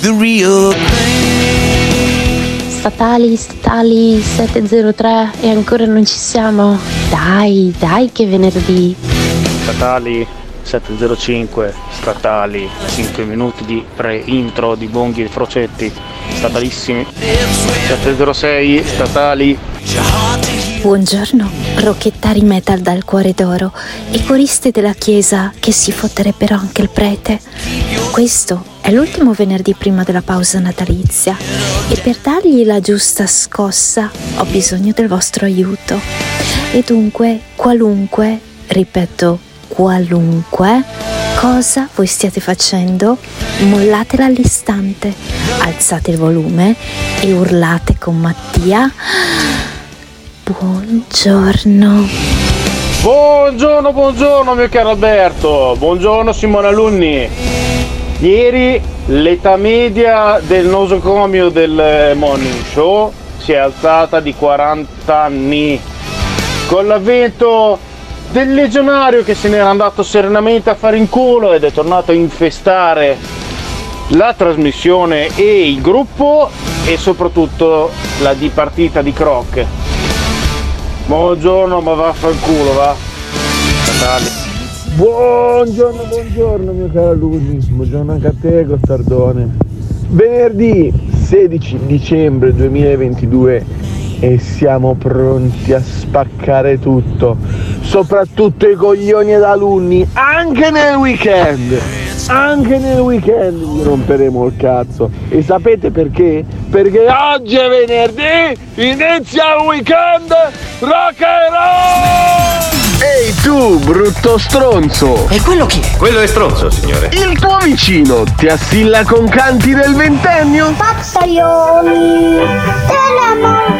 The real Statali, statali 703 e ancora non ci siamo. Dai, dai che venerdì. Statali 705, statali 5 minuti di pre-intro di Bonghi e Frocetti, statalissimi 706, statali Buongiorno, rocchettari metal dal cuore d'oro e coristi della chiesa che si fotterebbero anche il prete. Questo è l'ultimo venerdì prima della pausa natalizia e per dargli la giusta scossa ho bisogno del vostro aiuto. E dunque, qualunque, ripeto, qualunque cosa voi stiate facendo, mollatela all'istante, alzate il volume e urlate con Mattia. Buongiorno. Buongiorno, buongiorno mio caro Alberto, buongiorno Simone Alunni. Ieri l'età media del nosocomio del eh, Morning Show si è alzata di 40 anni. Con l'avvento del legionario che se n'era andato serenamente a fare in culo ed è tornato a infestare la trasmissione e il gruppo e soprattutto la dipartita di Croc. Buongiorno, ma vaffanculo, va. Natale. Buongiorno, buongiorno mio caro Lusi, buongiorno anche a te Costardone. Venerdì 16 dicembre 2022 e siamo pronti a spaccare tutto, soprattutto i coglioni ed alunni, anche nel weekend. Anche nel weekend vi romperemo il cazzo. E sapete perché? Perché oggi è venerdì, inizia il weekend rock and roll! Ehi tu, brutto stronzo! E quello chi è? Quello è stronzo, signore. Il tuo vicino ti assilla con canti del ventennio? Pazzaioli della morte!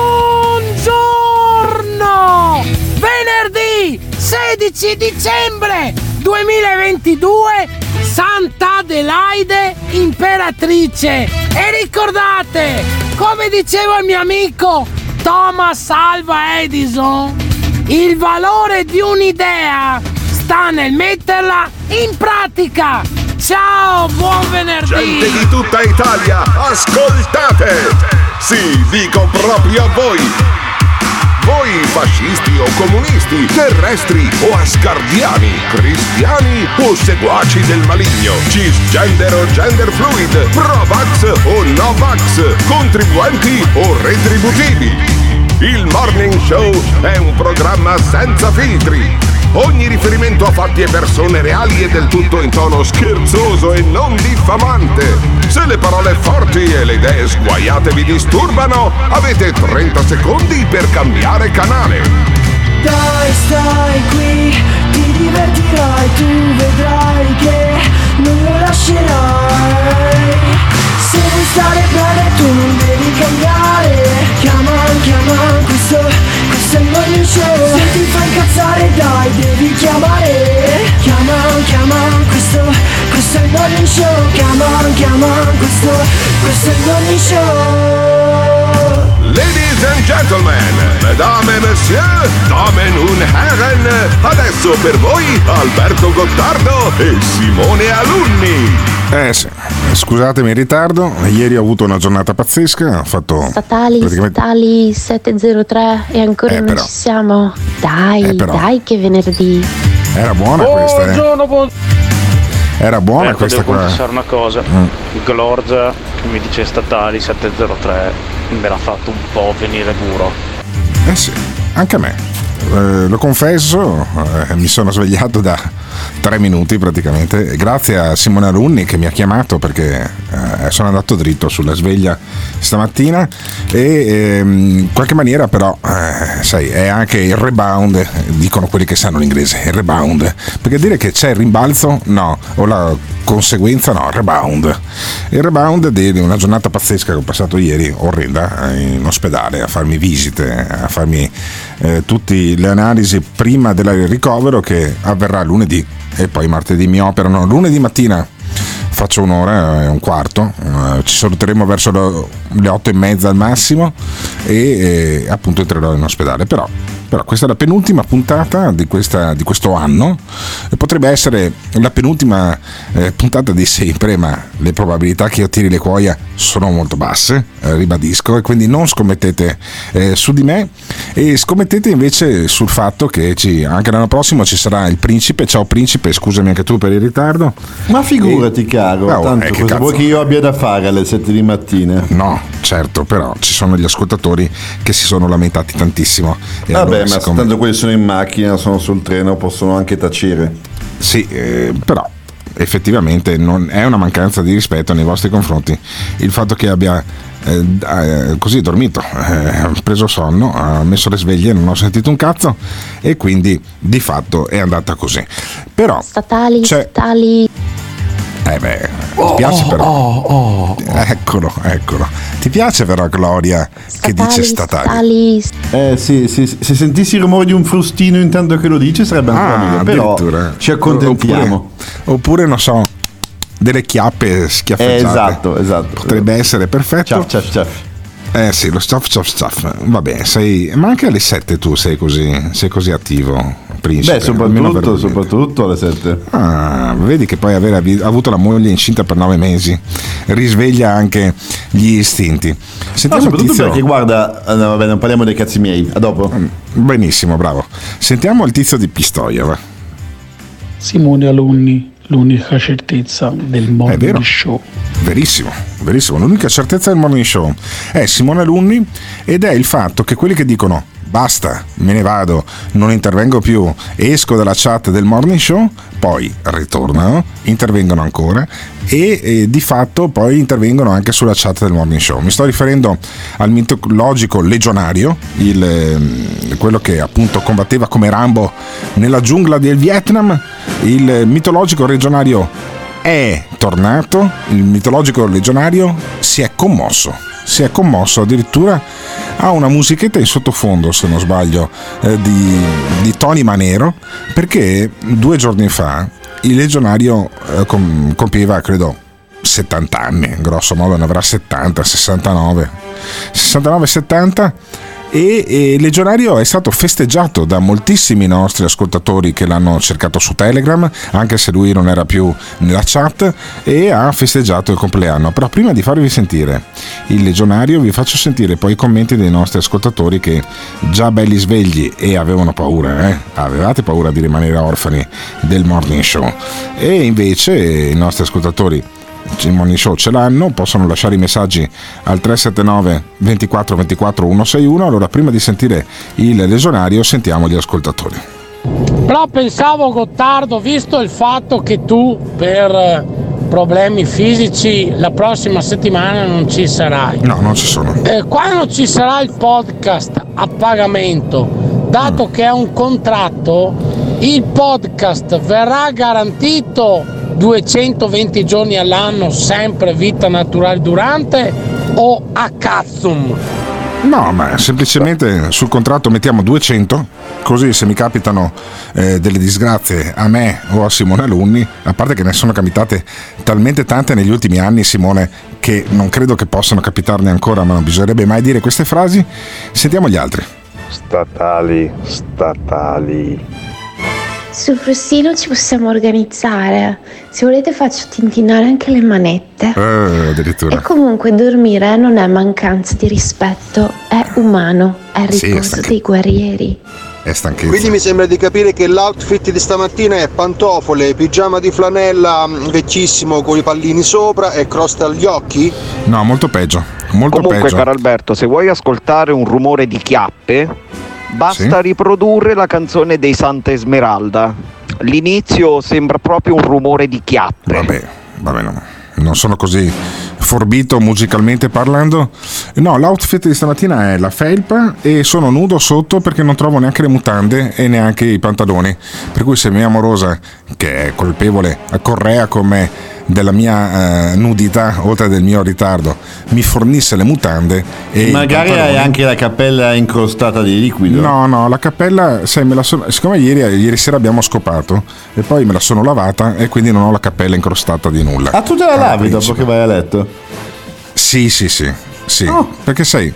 16 dicembre 2022 Santa Adelaide imperatrice e ricordate come diceva il mio amico Thomas Alva Edison il valore di un'idea sta nel metterla in pratica ciao buon venerdì Gente di tutta Italia, ascoltate! Sì, dico proprio a voi! Voi fascisti o comunisti, terrestri o asgardiani, cristiani o seguaci del maligno, cisgender o gender fluid, pro-vax o no-vax, contribuenti o retributivi. Il Morning Show è un programma senza filtri. Ogni riferimento a fatti e persone reali è del tutto in tono scherzoso e non diffamante. Se le parole forti e le idee sguaiate vi disturbano, avete 30 secondi per cambiare canale. Dai, stai qui, ti divertirai, tu vedrai che non lo lascerai. Se vuoi stare bene tu non devi cambiare. Chiama, questo, questo è il morning show. Se ti fa incazzare dai, devi chiamare. Chiama, chiama, questo, questo è il morning show. Chiama, chiama, questo, questo è il morning show. Ladies and gentlemen, mesdames et messieurs, damen und herren, adesso per voi Alberto Gottardo e Simone Alunni. Eh sì, scusatemi il ritardo, ieri ho avuto una giornata pazzesca, ho fatto Statali, praticamente... statali 703 e ancora Eh, non però. ci siamo. Dai, Eh, dai che venerdì. Era buona questa, eh. Buongiorno, buon- Era buona Ecco, questa devo qua. confessare una cosa. Mm. Glorza che mi dice statali 703 me l'ha fatto un po' venire duro. Eh sì, anche a me. Eh, lo confesso, eh, mi sono svegliato da tre minuti praticamente, grazie a Simone Alunni che mi ha chiamato perché eh, sono andato dritto sulla sveglia stamattina e ehm, in qualche maniera però, eh, sai, è anche il rebound, dicono quelli che sanno l'inglese, il rebound, perché dire che c'è il rimbalzo, no, o la conseguenza, no, il rebound. Il rebound di una giornata pazzesca che ho passato ieri, orrenda, eh, in ospedale a farmi visite, a farmi eh, tutte le analisi prima del ricovero che avverrà lunedì e poi martedì mi operano. Lunedì mattina faccio un'ora e un quarto. Eh, ci saluteremo verso le otto e mezza al massimo e, eh, appunto entrerò in ospedale. Però, però questa è la penultima puntata di, questa- di questo anno e potrebbe essere la penultima eh, puntata di sempre ma le probabilità che io tiri le cuoia sono molto basse eh, ribadisco e quindi non scommettete eh, su di me e scommettete invece sul fatto che ci- anche l'anno prossimo ci sarà il principe ciao principe scusami anche tu per il ritardo Ma figurati, caro, No, tanto eh, cosa cazzo. vuoi che io abbia da fare alle 7 di mattina? No, certo, però ci sono gli ascoltatori che si sono lamentati tantissimo. E Vabbè, allora, ma siccome- tanto quelli sono in macchina, sono sul treno, possono anche tacere. Sì, eh, però effettivamente non è una mancanza di rispetto nei vostri confronti il fatto che abbia eh, eh, così dormito, eh, preso sonno, ha messo le sveglie, non ho sentito un cazzo e quindi di fatto è andata così. Però Statali, statali. Eh beh, ti piace però. Eccolo, eccolo. Ti piace però Gloria che dice statali? statali. Eh sì, sì, se sentissi il rumore di un frustino intanto che lo dice sarebbe ancora Ah, meglio, però ci accontentiamo. Oppure, oppure, non so, delle chiappe schiaffeggiate. Eh, esatto, esatto. Potrebbe essere perfetto. Ciao, ciao, ciao. Eh sì, lo stuff, stuff, stuff. Vabbè, sei. Ma anche alle 7 tu sei così, sei così attivo, principe. Beh, soprattutto, soprattutto alle 7. Ah, vedi che poi aver avi- avuto la moglie incinta per nove mesi risveglia anche gli istinti. No, Sentiamo il soprattutto tizio. perché guarda, no, vabbè, non parliamo dei cazzi miei, a dopo. Benissimo, bravo. Sentiamo il tizio di Pistoia. va. Simone Alunni, l'unica certezza del morning show. Verissimo, verissimo. L'unica certezza del morning show è Simone Alunni ed è il fatto che quelli che dicono basta, me ne vado, non intervengo più, esco dalla chat del morning show, poi ritornano, intervengono ancora e, e di fatto poi intervengono anche sulla chat del morning show. Mi sto riferendo al mitologico legionario, il, ehm, quello che appunto combatteva come Rambo nella giungla del Vietnam, il mitologico legionario è tornato, il mitologico legionario si è commosso, si è commosso addirittura ha una musichetta in sottofondo se non sbaglio eh, di, di Tony Manero perché due giorni fa il legionario eh, com- compieva credo 70 anni, grosso modo ne avrà 70, 69, 69, 70 e, e Legionario è stato festeggiato da moltissimi nostri ascoltatori che l'hanno cercato su Telegram, anche se lui non era più nella chat e ha festeggiato il compleanno. Però prima di farvi sentire il Legionario vi faccio sentire poi i commenti dei nostri ascoltatori che già belli svegli e avevano paura, eh? avevate paura di rimanere orfani del morning show e invece i nostri ascoltatori il morning show ce l'hanno, possono lasciare i messaggi al 379 24 24 161. Allora, prima di sentire il lesionario, sentiamo gli ascoltatori. Però pensavo Gottardo, visto il fatto che tu per eh, problemi fisici la prossima settimana non ci sarai. No, non ci sono. Eh, quando ci sarà il podcast a pagamento, dato che è un contratto, il podcast verrà garantito 220 giorni all'anno, sempre vita naturale durante o a cazzum? No, ma semplicemente sul contratto mettiamo 200, così se mi capitano eh, delle disgrazie a me o a Simone Alunni, a parte che ne sono capitate talmente tante negli ultimi anni, Simone, che non credo che possano capitarne ancora, ma non bisognerebbe mai dire queste frasi, sentiamo gli altri. Statali, statali. Sul frustino ci possiamo organizzare. Se volete faccio tintinare anche le manette. Eh, addirittura. E comunque dormire non è mancanza di rispetto, è umano, è Sì, riposo dei guerrieri. è stanchezza. Quindi mi sembra di capire che l'outfit di stamattina è pantofole, pigiama di flanella mm, vecchissimo con i pallini sopra e crosta agli occhi? No, molto peggio. Molto Comunque, peggio. caro Alberto, se vuoi ascoltare un rumore di chiappe, basta Sì. riprodurre la canzone dei Santa Esmeralda. L'inizio sembra proprio un rumore di chiappe. Vabbè, vabbè, no. Non sono così forbito musicalmente parlando. No, l'outfit di stamattina è la felpa e sono nudo sotto perché non trovo neanche le mutande e neanche i pantaloni. Per cui se mia amorosa, che è colpevole, correa con me della mia eh, nudità, oltre del mio ritardo, mi fornisse le mutande e Magari hai anche la cappella incrostata di liquido. No, no, la cappella, sai, me la sono, siccome ieri, ieri sera abbiamo scopato e poi me la sono lavata e quindi non ho la cappella incrostata di nulla. Ah, tu te la Ah, lavi dopo principe. che vai a letto? Sì, sì, sì, sì. Oh. Perché sai,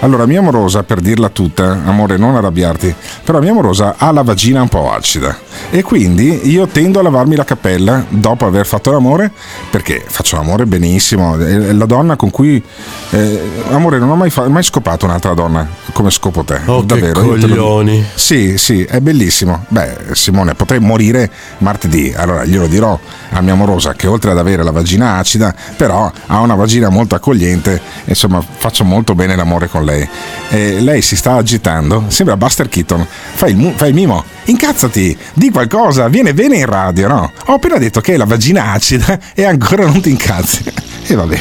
allora mia amorosa, per dirla tutta, amore non arrabbiarti, però mia amorosa ha la vagina un po' acida e quindi io tendo a lavarmi la cappella dopo aver fatto l'amore perché faccio l'amore benissimo, è la donna con cui, eh, amore non ho mai, fa- mai scopato un'altra donna come scopo te, Oh, che davvero. io te lo coglioni. Sì, sì, è bellissimo. Beh, Simone, potrei morire martedì. Allora glielo dirò a mia amorosa che oltre ad avere la vagina acida, però ha una vagina molto accogliente. Insomma, faccio molto bene l'amore con lei. E lei si sta agitando, sembra Buster Keaton. Fai il, mu- fai il mimo, incazzati, di qualcosa, viene bene in radio, no? Ho appena detto che hai la vagina acida e ancora non ti incazzi. E vabbè.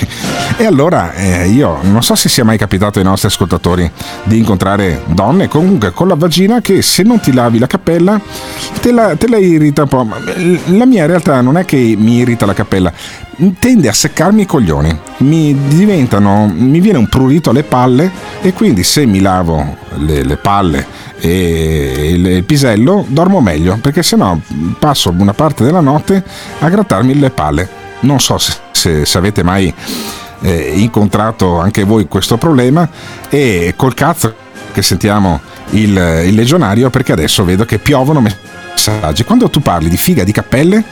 E allora eh, io non so se sia mai capitato ai nostri ascoltatori di incontrare donne comunque con la vagina che se non ti lavi la cappella te la, te la irrita un po'. La mia in realtà non è che mi irrita la cappella, tende a seccarmi i coglioni, mi mi viene un prurito alle palle e quindi se mi lavo le, le palle e il, il pisello dormo meglio perché sennò passo una parte della notte a grattarmi le palle. Non so se, se- se avete mai eh, incontrato anche voi questo problema e col cazzo che sentiamo il, il legionario perché adesso vedo che piovono messaggi. Quando tu parli di figa di cappelle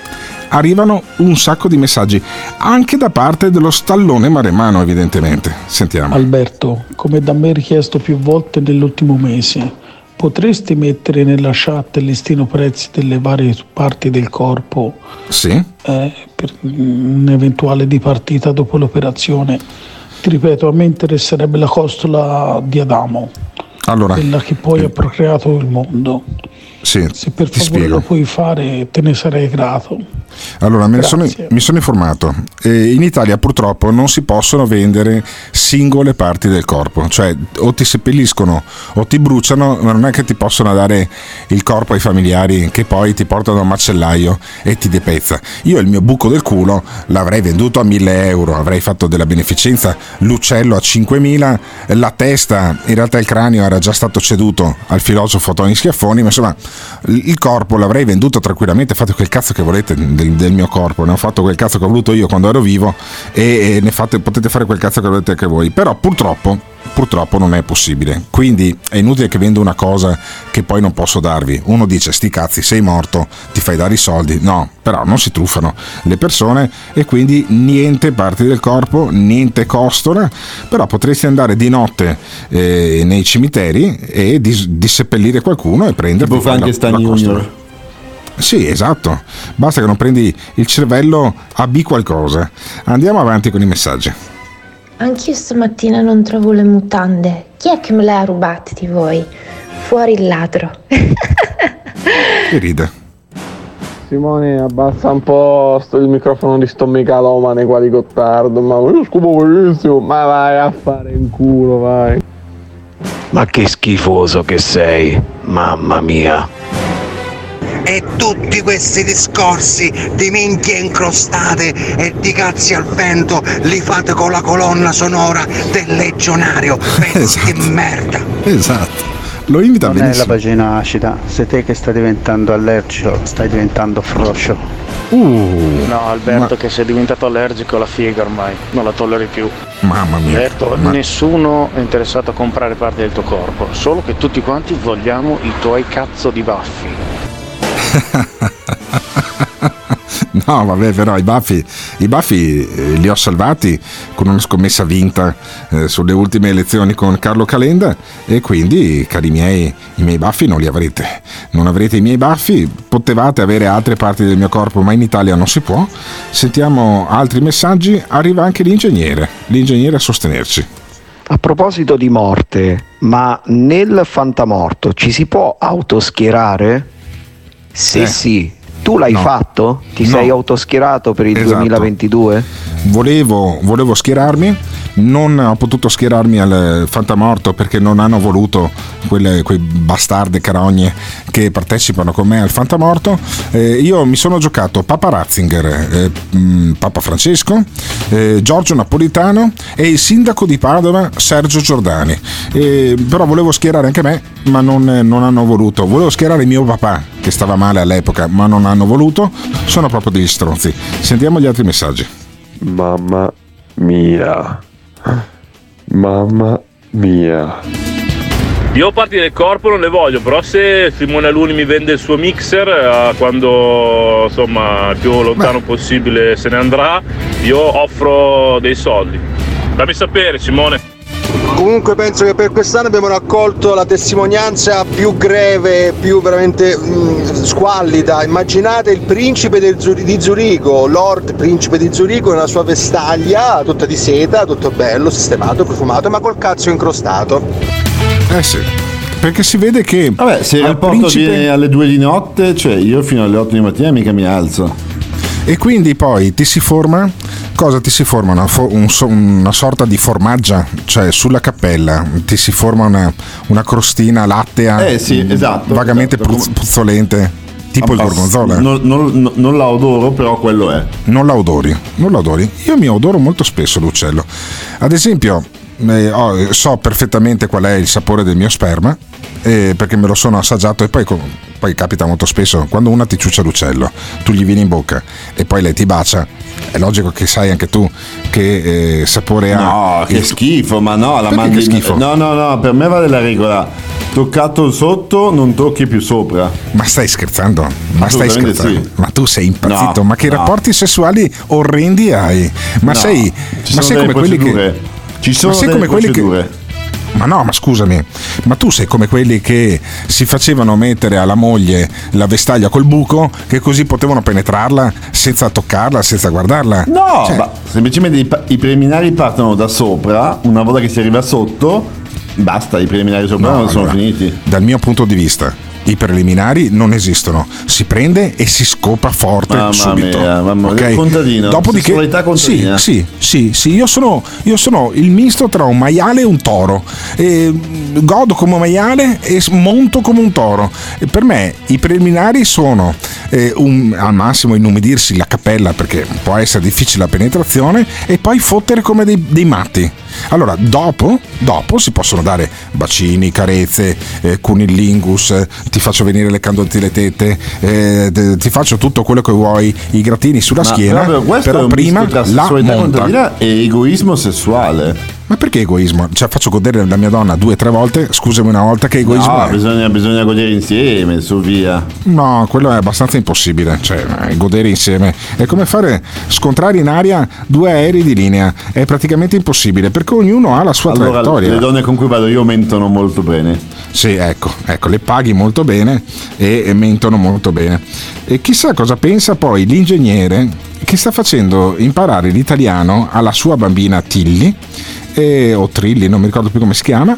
arrivano un sacco di messaggi anche da parte dello stallone maremano evidentemente. Sentiamo. Alberto, come da me richiesto più volte nell'ultimo mese, potresti mettere nella chat il listino prezzi delle varie parti del corpo Sì? eh, per un'eventuale dipartita dopo l'operazione? Ti ripeto, a me interesserebbe la costola di Adamo, Allora, quella che poi ha procreato il mondo. Sì, Se per ti favore lo puoi fare, te ne sarei grato. Allora, me sono, mi sono informato. Eh, in Italia purtroppo non si possono vendere singole parti del corpo, cioè o ti seppelliscono o ti bruciano, ma non è che ti possono dare il corpo ai familiari che poi ti portano al macellaio e ti depezza. Io il mio buco del culo l'avrei venduto a 1000 euro, avrei fatto della beneficenza, l'uccello a 5000, la testa, in realtà il cranio era già stato ceduto al filosofo Tony Schiaffoni, ma insomma il corpo l'avrei venduto tranquillamente, fate quel cazzo che volete del, del mio corpo, ne ho fatto quel cazzo che ho voluto io quando ero vivo e, e ne fate, potete fare quel cazzo che volete anche voi, però purtroppo, purtroppo non è possibile, quindi è inutile che vendo una cosa che poi non posso darvi, uno dice sti cazzi sei morto, ti fai dare i soldi, no, però non si truffano le persone e quindi niente parti del corpo, niente costola, però potresti andare di notte eh, nei cimiteri e dis- disseppellire qualcuno e prendere Tipo Frankenstein Junior. sì, esatto. Basta che non prendi il cervello a B qualcosa. Andiamo avanti con i messaggi. Anch'io stamattina non trovo le mutande. Chi è che me le ha rubate di voi? Fuori il ladro. Che ride. Simone, abbassa un po' sto- il microfono di sto megalomane qua di Gottardo, ma io scopo benissimo, ma vai a fare in culo, vai. Ma che schifoso che sei, mamma mia. E tutti questi discorsi di minchie incrostate e di cazzi al vento li fate con la colonna sonora del legionario. Pezzi di merda. Esatto. Lo invita Non è la benissimo. vagina acida, sei te che stai diventando allergico, stai diventando froscio. Uh, No, Alberto ma- che sei diventato allergico alla figa ormai, non la tolleri più. Mamma mia. Alberto, Ma- nessuno è interessato a comprare parti del tuo corpo, solo che tutti quanti vogliamo i tuoi cazzo di baffi. No, vabbè, però i baffi, i baffi eh, li ho salvati con una scommessa vinta eh, sulle ultime elezioni con Carlo Calenda e quindi, cari miei, i miei baffi non li avrete. Non avrete i miei baffi, potevate avere altre parti del mio corpo, ma in Italia non si può. Sentiamo altri messaggi, arriva anche l'ingegnere, l'ingegnere a sostenerci. A proposito di morte, ma nel fantamorto ci si può autoschierare? Se Eh. sì, tu l'hai No. fatto? Ti No. sei autoschierato per il Esatto. 2022? Volevo, volevo schierarmi, non ho potuto schierarmi al Fantamorto perché non hanno voluto quelle, quei bastarde carogne che partecipano con me al Fantamorto. Eh, io mi sono giocato Papa Ratzinger, eh, mh, Papa Francesco, eh, Giorgio Napolitano e il sindaco di Padova Sergio Giordani. Eh, però volevo schierare anche me, ma non, non hanno voluto. Volevo schierare mio papà, che stava male all'epoca, ma non hanno voluto. Sono proprio degli stronzi. Sentiamo gli altri messaggi. Mamma mia. Mamma mia. Io parti del corpo non le voglio, però se Simone Aluni mi vende il suo mixer, eh, quando insomma il più lontano possibile se ne andrà, io offro dei soldi. Fammi sapere Simone. Comunque penso che per quest'anno abbiamo raccolto la testimonianza più greve, più veramente mm, squallida. Immaginate il principe del Zuri- di Zurigo, Lord principe di Zurigo nella sua vestaglia, tutta di seta, tutto bello, sistemato, profumato, ma col cazzo incrostato. Eh sì. Perché si vede che. Vabbè, se il rapporto principe- viene alle 2 di notte, cioè io fino alle 8 di mattina mica mi alzo. E quindi poi ti si forma. Cosa ti si forma? Una, fo- un so- una sorta di formaggia, cioè sulla cappella ti si forma una, una crostina lattea. Eh sì, mm, esatto, Vagamente esatto. puz- puzzolente. Tipo il gorgonzola. Non, non- non la odoro, però quello è. Non la odori, non la odori. Io mi odoro molto spesso l'uccello. Ad esempio, eh, ho- so perfettamente qual è il sapore del mio sperma, eh, perché me lo sono assaggiato e poi, poi capita molto spesso, quando una ti ciuccia l'uccello, tu gli vieni in bocca e poi lei ti bacia, è logico che sai anche tu che eh, sapore ha. No, che il- schifo, ma no, la Perché mandi che schifo? No, no, no, per me vale la regola. Toccato sotto, non tocchi più sopra. Ma stai scherzando? Ma stai scherzando? sì. Ma tu sei impazzito? No, ma che no. rapporti sessuali orrendi hai? Ma sei, ma sei come quelli che. procedure. Ci sono ma sei come quelli che. Ma no, ma scusami, ma tu sei come quelli che si facevano mettere alla moglie la vestaglia col buco, che così potevano penetrarla senza toccarla, senza guardarla? No, Cioè, ma semplicemente i, i preliminari partono da sopra, una volta che si arriva sotto, basta, i preliminari sopra No, non sono allora, finiti. Dal mio punto di vista, i preliminari non esistono. Si prende e si scopa forte Mamma subito. mia, mamma mia. ok? Contadino, Dopodiché, contadina. Sì, sì, sì, sì, io sono, io sono il misto tra un maiale e un toro. E, godo come un maiale e monto come un toro. E per me i preliminari sono eh, un- al massimo inumidirsi la cappella perché può essere difficile la penetrazione e poi fottere come dei, dei matti. Allora, dopo, dopo si possono dare bacini, carezze, eh, cunillingus, eh, ti faccio venire le candotti le tette, eh, ti faccio tutto quello che vuoi, i grattini sulla Ma schiena, però prima la monta. egoismo sessuale. Ma perché egoismo? Cioè faccio godere la mia donna due o tre volte, scusami una volta che egoismo No, è? bisogna, bisogna godere insieme, su via. No, quello è abbastanza impossibile, cioè eh, godere insieme. È come fare scontrare in aria due aerei di linea, è praticamente impossibile perché ognuno ha la sua Allora, traiettoria. le donne con cui vado io mentono molto bene. Sì, ecco, ecco, le paghi molto bene e, e mentono molto bene. E chissà cosa pensa poi l'ingegnere che sta facendo imparare l'italiano alla sua bambina Tilly, eh, o Trilli, non mi ricordo più come si chiama,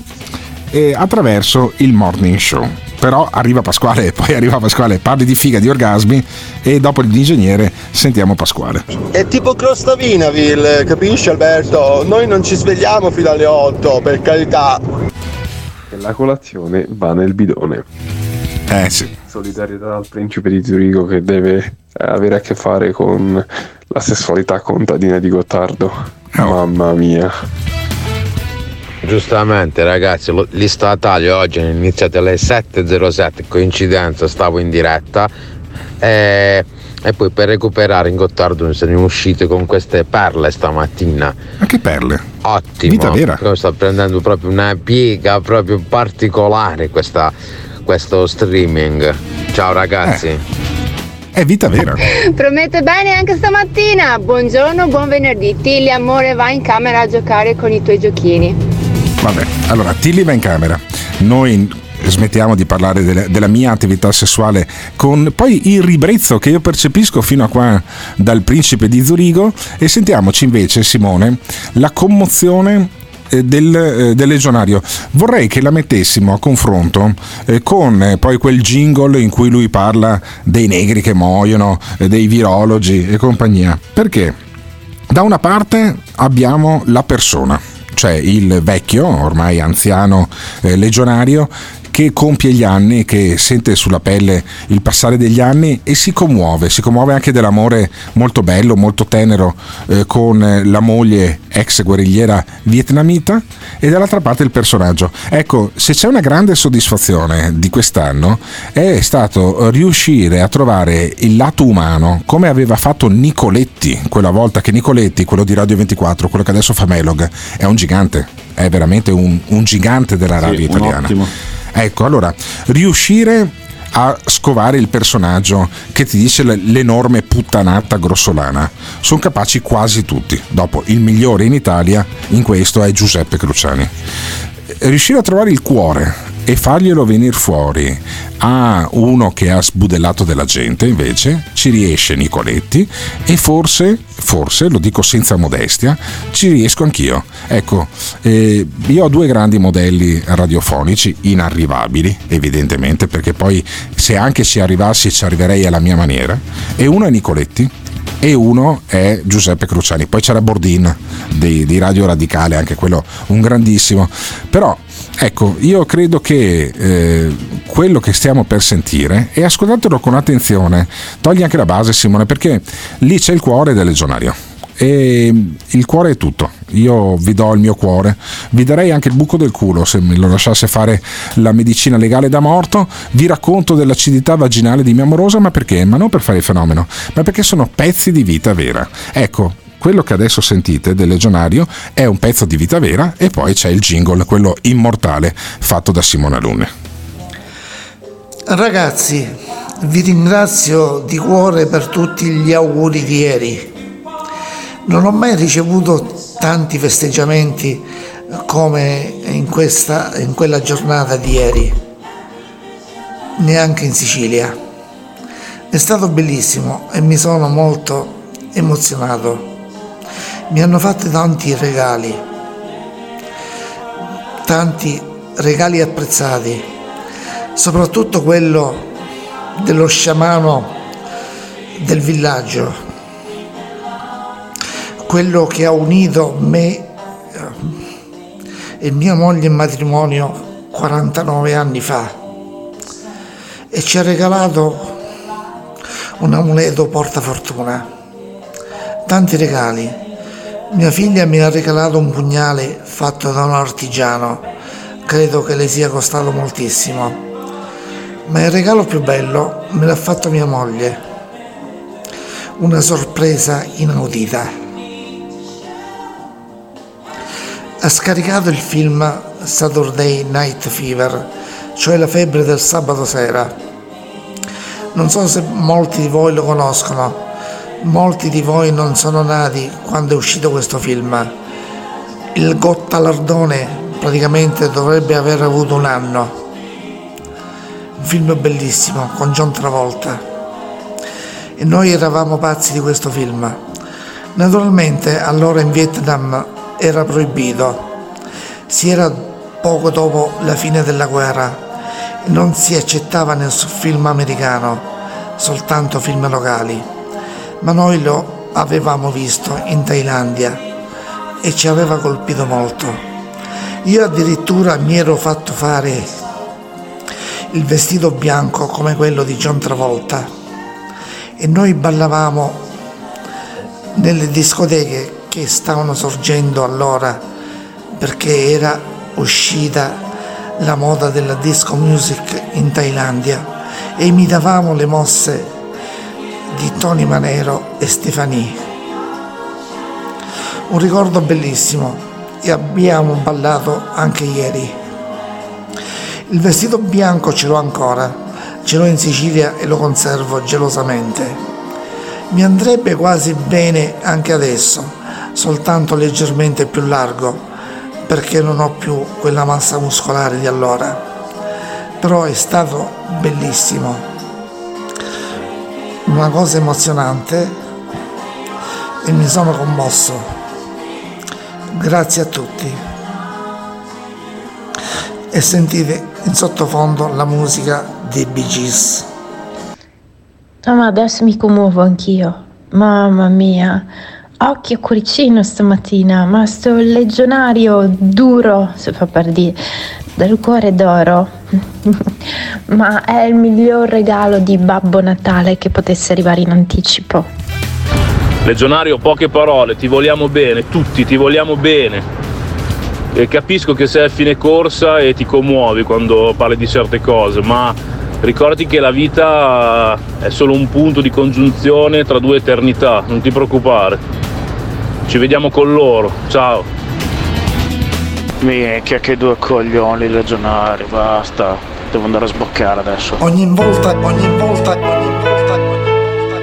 eh, attraverso il morning show. Però arriva Pasquale, poi arriva Pasquale, parli di figa, di orgasmi e dopo l'ingegnere sentiamo Pasquale. È tipo Crostavinaville, capisci Alberto? Noi non ci svegliamo fino alle 8, per carità. E la colazione va nel bidone. Eh sì. Solidarietà al principe di Zurigo che deve avere a che fare con la sessualità contadina di Gottardo. Mamma mia. Giustamente ragazzi, gli statali oggi hanno iniziato alle 7.07, coincidenza, stavo in diretta e, e poi per recuperare in Gottardo siamo usciti con queste perle stamattina. Ma che perle? Ottimo, Vita vera. Sta prendendo proprio una piega proprio particolare questa- questo streaming. Ciao ragazzi. È vita vera. Promette bene anche stamattina. Buongiorno, buon venerdì. Tilly, amore, vai in camera a giocare con i tuoi giochini. Vabbè, allora Tilly va in camera. Noi smettiamo di parlare delle- della mia attività sessuale con poi il ribrezzo che io percepisco fino a qua dal principe di Zurigo e sentiamoci invece Simone la commozione del, eh, del legionario vorrei che la mettessimo a confronto eh, con eh, poi quel jingle in cui lui parla dei negri che muoiono eh, dei virologi e compagnia. Perché da una parte abbiamo la persona, cioè il vecchio, ormai anziano eh, legionario, che compie gli anni, che sente sulla pelle il passare degli anni e si commuove, si commuove anche dell'amore molto bello, molto tenero eh, con la moglie ex guerrigliera vietnamita e dall'altra parte il personaggio. Ecco, se c'è una grande soddisfazione di quest'anno è stato riuscire a trovare il lato umano come aveva fatto Nicoletti quella volta che Nicoletti, quello di Radio 24, quello che adesso fa Melog, è un gigante, è veramente un, un gigante della radio un italiana. Ecco, allora, riuscire a scovare il personaggio che ti dice l'enorme puttanata grossolana. Sono capaci quasi tutti. Dopo, il migliore in Italia in questo è Giuseppe Cruciani. Riuscire a trovare il cuore e farglielo venire fuori a uno che ha sbudellato della gente, invece, ci riesce Nicoletti e forse, forse, lo dico senza modestia, ci riesco anch'io. Ecco, eh, io ho due grandi modelli radiofonici, inarrivabili, evidentemente, perché poi se anche ci arrivassi ci arriverei alla mia maniera, e uno è Nicoletti e uno è Giuseppe Cruciani. Poi c'era Bordin di, di Radio Radicale, anche quello un grandissimo. Però ecco, io credo che eh, quello che stiamo per sentire, e ascoltatelo con attenzione, togli anche la base Simone, perché lì c'è il cuore del legionario. E il cuore è tutto. Io vi do il mio cuore, vi darei anche il buco del culo se me lo lasciasse fare la medicina legale da morto. Vi racconto dell'acidità vaginale di mia amorosa, ma perché? Ma non per fare il fenomeno, ma perché sono pezzi di vita vera. Ecco, quello che adesso sentite del Legionario è un pezzo di vita vera e poi c'è il jingle, quello immortale fatto da Simone Alunne. Ragazzi, vi ringrazio di cuore per tutti gli auguri di ieri. Non ho mai ricevuto tanti festeggiamenti come in, questa, in quella giornata di ieri, neanche in Sicilia. È stato bellissimo e mi sono molto emozionato. Mi hanno fatto tanti regali, tanti regali apprezzati, soprattutto quello dello sciamano del villaggio, quello che ha unito me eh, e mia moglie in matrimonio 49 anni fa e ci ha regalato un amuleto portafortuna, tanti regali. Mia figlia mi ha regalato un pugnale fatto da un artigiano, credo che le sia costato moltissimo, ma il regalo più bello me l'ha fatto mia moglie, una sorpresa inaudita. Ha scaricato il film Saturday Night Fever, cioè la febbre del sabato sera. Non so se molti di voi lo conoscono, molti di voi non sono nati quando è uscito questo film. Il Gottalardone praticamente dovrebbe aver avuto un anno. Un film bellissimo con John Travolta. E noi eravamo pazzi di questo film. Naturalmente allora in Vietnam era proibito. Si era poco dopo la fine della guerra non si accettava nessun film americano, soltanto film locali. Ma noi lo avevamo visto in Thailandia e ci aveva colpito molto. Io addirittura mi ero fatto fare il vestito bianco come quello di John Travolta e noi ballavamo nelle discoteche che stavano sorgendo allora perché era uscita la moda della disco music in Thailandia e imitavamo le mosse di Tony Manero e Stefani. Un ricordo bellissimo e abbiamo ballato anche ieri. Il vestito bianco ce l'ho ancora, Ce l'ho in Sicilia e lo conservo gelosamente. Mi andrebbe quasi bene anche adesso, soltanto leggermente più largo, perché non ho più quella massa muscolare di allora. Però è stato bellissimo. Una cosa emozionante e mi sono commosso. Grazie a tutti. E sentite in sottofondo la musica dei Bee Gees. No, ma adesso mi commuovo anch'io. Mamma mia. Occhio cuoricino stamattina, ma sto legionario duro, se fa per dire, del cuore d'oro. ma è il miglior regalo di Babbo Natale che potesse arrivare in anticipo. Legionario, poche parole, ti vogliamo bene, tutti ti vogliamo bene. E capisco che sei a fine corsa e ti commuovi quando parli di certe cose, ma ricordati che la vita è solo un punto di congiunzione tra due eternità, non ti preoccupare. Ci vediamo con loro, ciao. Minchia che due coglioni legionari, basta. Devo andare a sboccare adesso. Ogni volta, ogni volta, ogni volta,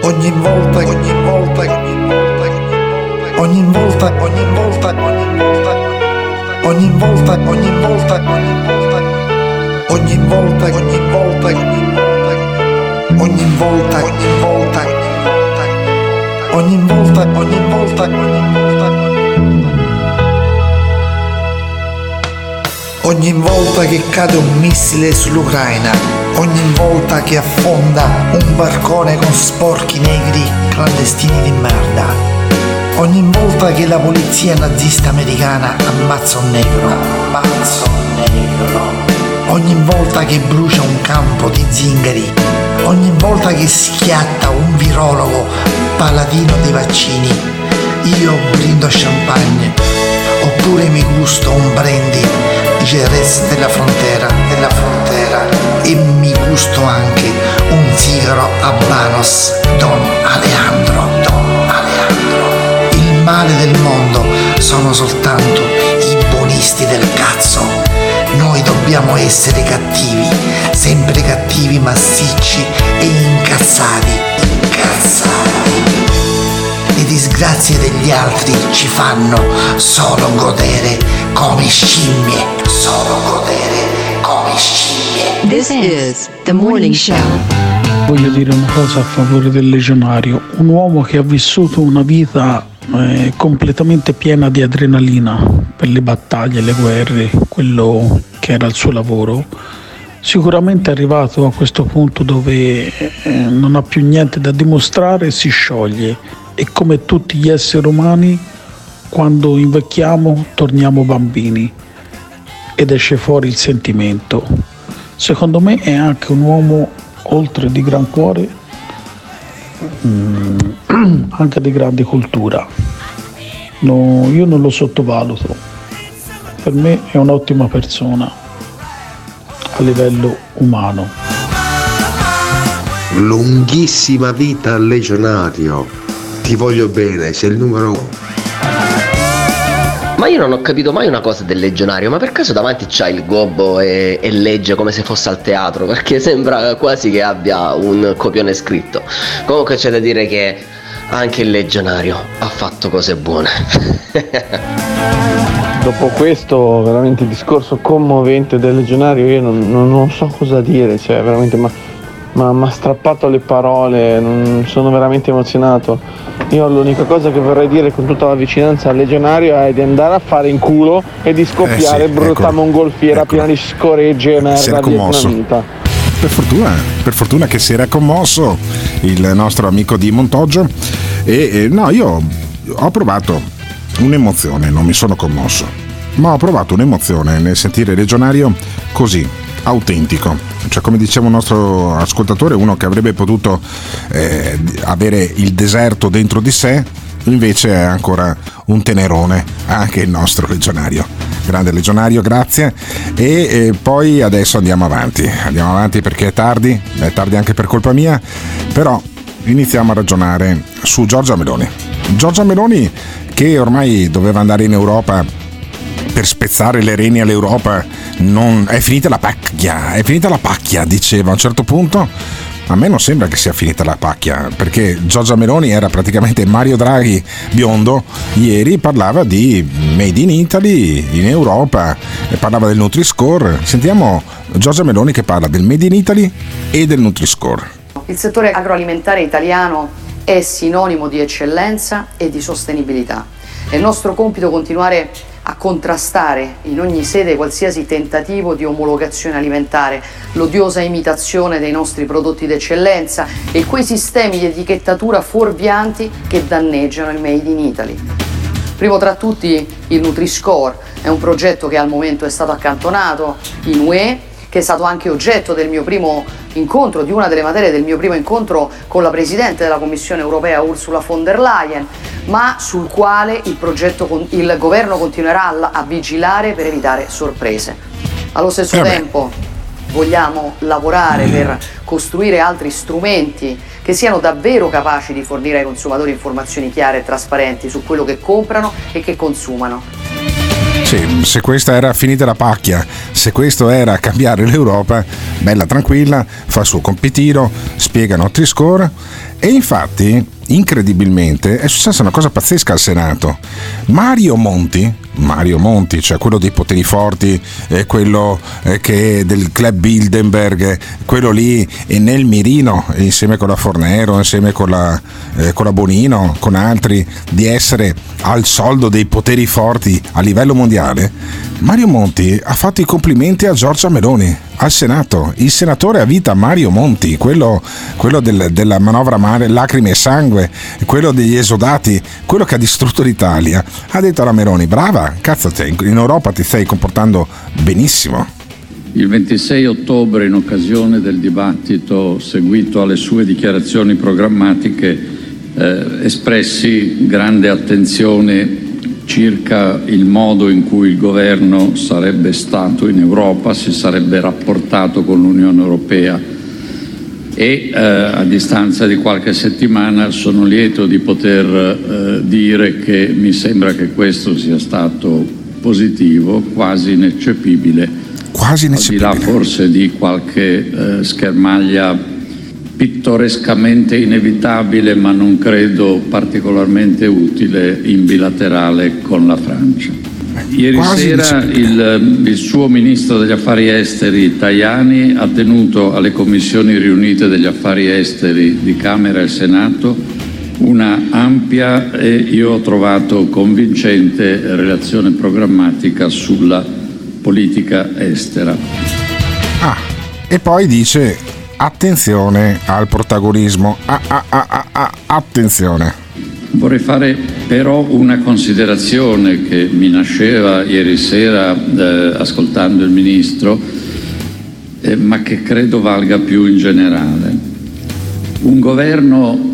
ogni volta, ogni volta, ogni volta, ogni volta, ogni volta, ogni volta, ogni volta, ogni volta, ogni volta, ogni volta, ogni volta, ogni volta, ogni volta, ogni volta. Ogni volta che cade un missile sull'Ucraina, ogni volta che affonda un barcone con sporchi negri clandestini di merda, ogni volta che la polizia nazista americana ammazza un negro, ammazza un negro, ogni volta che brucia un campo di zingari, ogni volta che schiatta un virologo paladino dei vaccini, io brindo champagne, oppure mi gusto un brandy Jerez della frontera, della frontera e mi gusto anche un sigaro habanos Don Alejandro, Don Alejandro. Il male del mondo sono soltanto i buonisti del cazzo. Noi dobbiamo essere cattivi, sempre cattivi, massicci e incazzati, incazzati. Le disgrazie degli altri ci fanno solo godere come scimmie, solo godere come scimmie. This is the morning show. Voglio dire una cosa a favore del legionario, un uomo che ha vissuto una vita eh, completamente piena di adrenalina per le battaglie, le guerre, quello che era il suo lavoro, sicuramente è arrivato a questo punto dove eh, non ha più niente da dimostrare e si scioglie e come tutti gli esseri umani quando invecchiamo torniamo bambini ed esce fuori il sentimento. Secondo me è anche un uomo oltre di gran cuore, mm, anche di grande cultura. No, io non lo sottovaluto. Per me è un'ottima persona a livello umano. Lunghissima vita al legionario. Ti voglio bene, sei il numero uno. Ma io non ho capito mai una cosa del legionario, ma per caso davanti c'ha il gobbo e, e legge come se fosse al teatro? Perché sembra quasi che abbia un copione scritto. Comunque c'è da dire che anche il legionario ha fatto cose buone. Dopo questo veramente discorso commovente del legionario io non, non- non so cosa dire, cioè veramente ma mi ha strappato le parole, non- sono veramente emozionato. Io l'unica cosa che vorrei dire con tutta la vicinanza al legionario è di andare a fare in culo e di scoppiare Eh sì, brutta ecco. mongolfiera piena di scoregge e merda commosso. vietnamita. Per fortuna, per fortuna che si era commosso il nostro amico di Montoggio e e, no, io ho provato un'emozione, non mi sono commosso, ma ho provato un'emozione nel sentire Legionario così, autentico. Cioè, come diceva un nostro ascoltatore, uno che avrebbe potuto eh, avere il deserto dentro di sé, invece è ancora un tenerone, anche il nostro legionario. Grande legionario, grazie. E eh, poi adesso andiamo avanti. Andiamo avanti perché è tardi, è tardi anche per colpa mia, però iniziamo a ragionare su Giorgia Meloni. Giorgia Meloni che ormai doveva andare in Europa per spezzare le reni all'Europa non... è finita la pacchia, è finita la pacchia, diceva a un certo punto. A me non sembra che sia finita la pacchia, perché Giorgia Meloni era praticamente Mario Draghi biondo, ieri parlava di Made in Italy in Europa, parlava del Nutri-Score. Sentiamo Giorgia Meloni che parla del Made in Italy e del Nutri-Score. Il settore agroalimentare italiano è sinonimo di eccellenza e di sostenibilità. È nostro compito continuare a contrastare in ogni sede qualsiasi tentativo di omologazione alimentare, l'odiosa imitazione dei nostri prodotti d'eccellenza e quei sistemi di etichettatura fuorvianti che danneggiano il Made in Italy. Primo tra tutti il Nutri-Score, è un progetto che al momento è stato accantonato in UE, che è stato anche oggetto del mio primo incontro, di una delle materie del mio primo incontro con la Presidente della Commissione europea Ursula von der Leyen, ma sul quale il, progetto, il governo continuerà a, vigilare per evitare sorprese. Allo stesso Eh tempo vogliamo lavorare per costruire altri strumenti che siano davvero capaci di fornire ai consumatori informazioni chiare e trasparenti su quello che comprano e che consumano. Sì, se questa era finita la pacchia, se questo era cambiare l'Europa, bella tranquilla, fa il suo compitino, spiega Nutri-Score e infatti, incredibilmente, è successa una cosa pazzesca al Senato. Mario Monti, Mario Monti, cioè quello dei poteri forti, eh, quello eh, che del club Bilderberg, quello lì è nel mirino, insieme con la Fornero, insieme con la, eh, con la Bonino, con altri, di essere al soldo dei poteri forti a livello mondiale, Mario Monti ha fatto i complimenti a Giorgia Meloni al Senato. Il senatore a vita Mario Monti, quello, quello del- della manovra mare, lacrime e sangue, quello degli esodati, quello che ha distrutto l'Italia, ha detto alla Meloni: brava, cazzo, te, in Europa ti stai comportando benissimo. Il 26 ottobre, in occasione del dibattito seguito alle sue dichiarazioni programmatiche, eh, espressi grande attenzione circa il modo in cui il governo sarebbe stato in Europa, si sarebbe rapportato con l'Unione Europea. E eh, a distanza di qualche settimana sono lieto di poter eh, dire che mi sembra che questo sia stato positivo, quasi ineccepibile, quasi al di là forse di qualche eh, schermaglia pittorescamente inevitabile, ma non credo particolarmente utile in bilaterale con la Francia. Ieri Quasi sera il, il suo ministro degli affari esteri Tajani ha tenuto alle commissioni riunite degli affari esteri di Camera e Senato una ampia e io ho trovato convincente relazione programmatica sulla politica estera. Ah, e poi dice: attenzione al protagonismo. Ah, ah, ah, ah, ah, attenzione. Vorrei fare però una considerazione che mi nasceva ieri sera eh, ascoltando il Ministro, eh, ma che credo valga più in generale. Un governo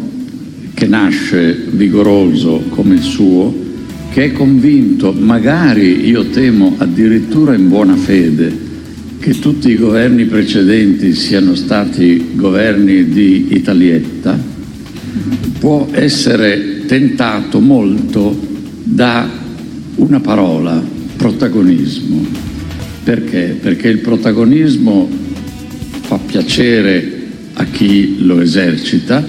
che nasce vigoroso come il suo, che è convinto, magari io temo addirittura in buona fede, che tutti i governi precedenti siano stati governi di Italietta, può essere tentato molto da una parola, protagonismo. Perché? Perché il protagonismo fa piacere a chi lo esercita,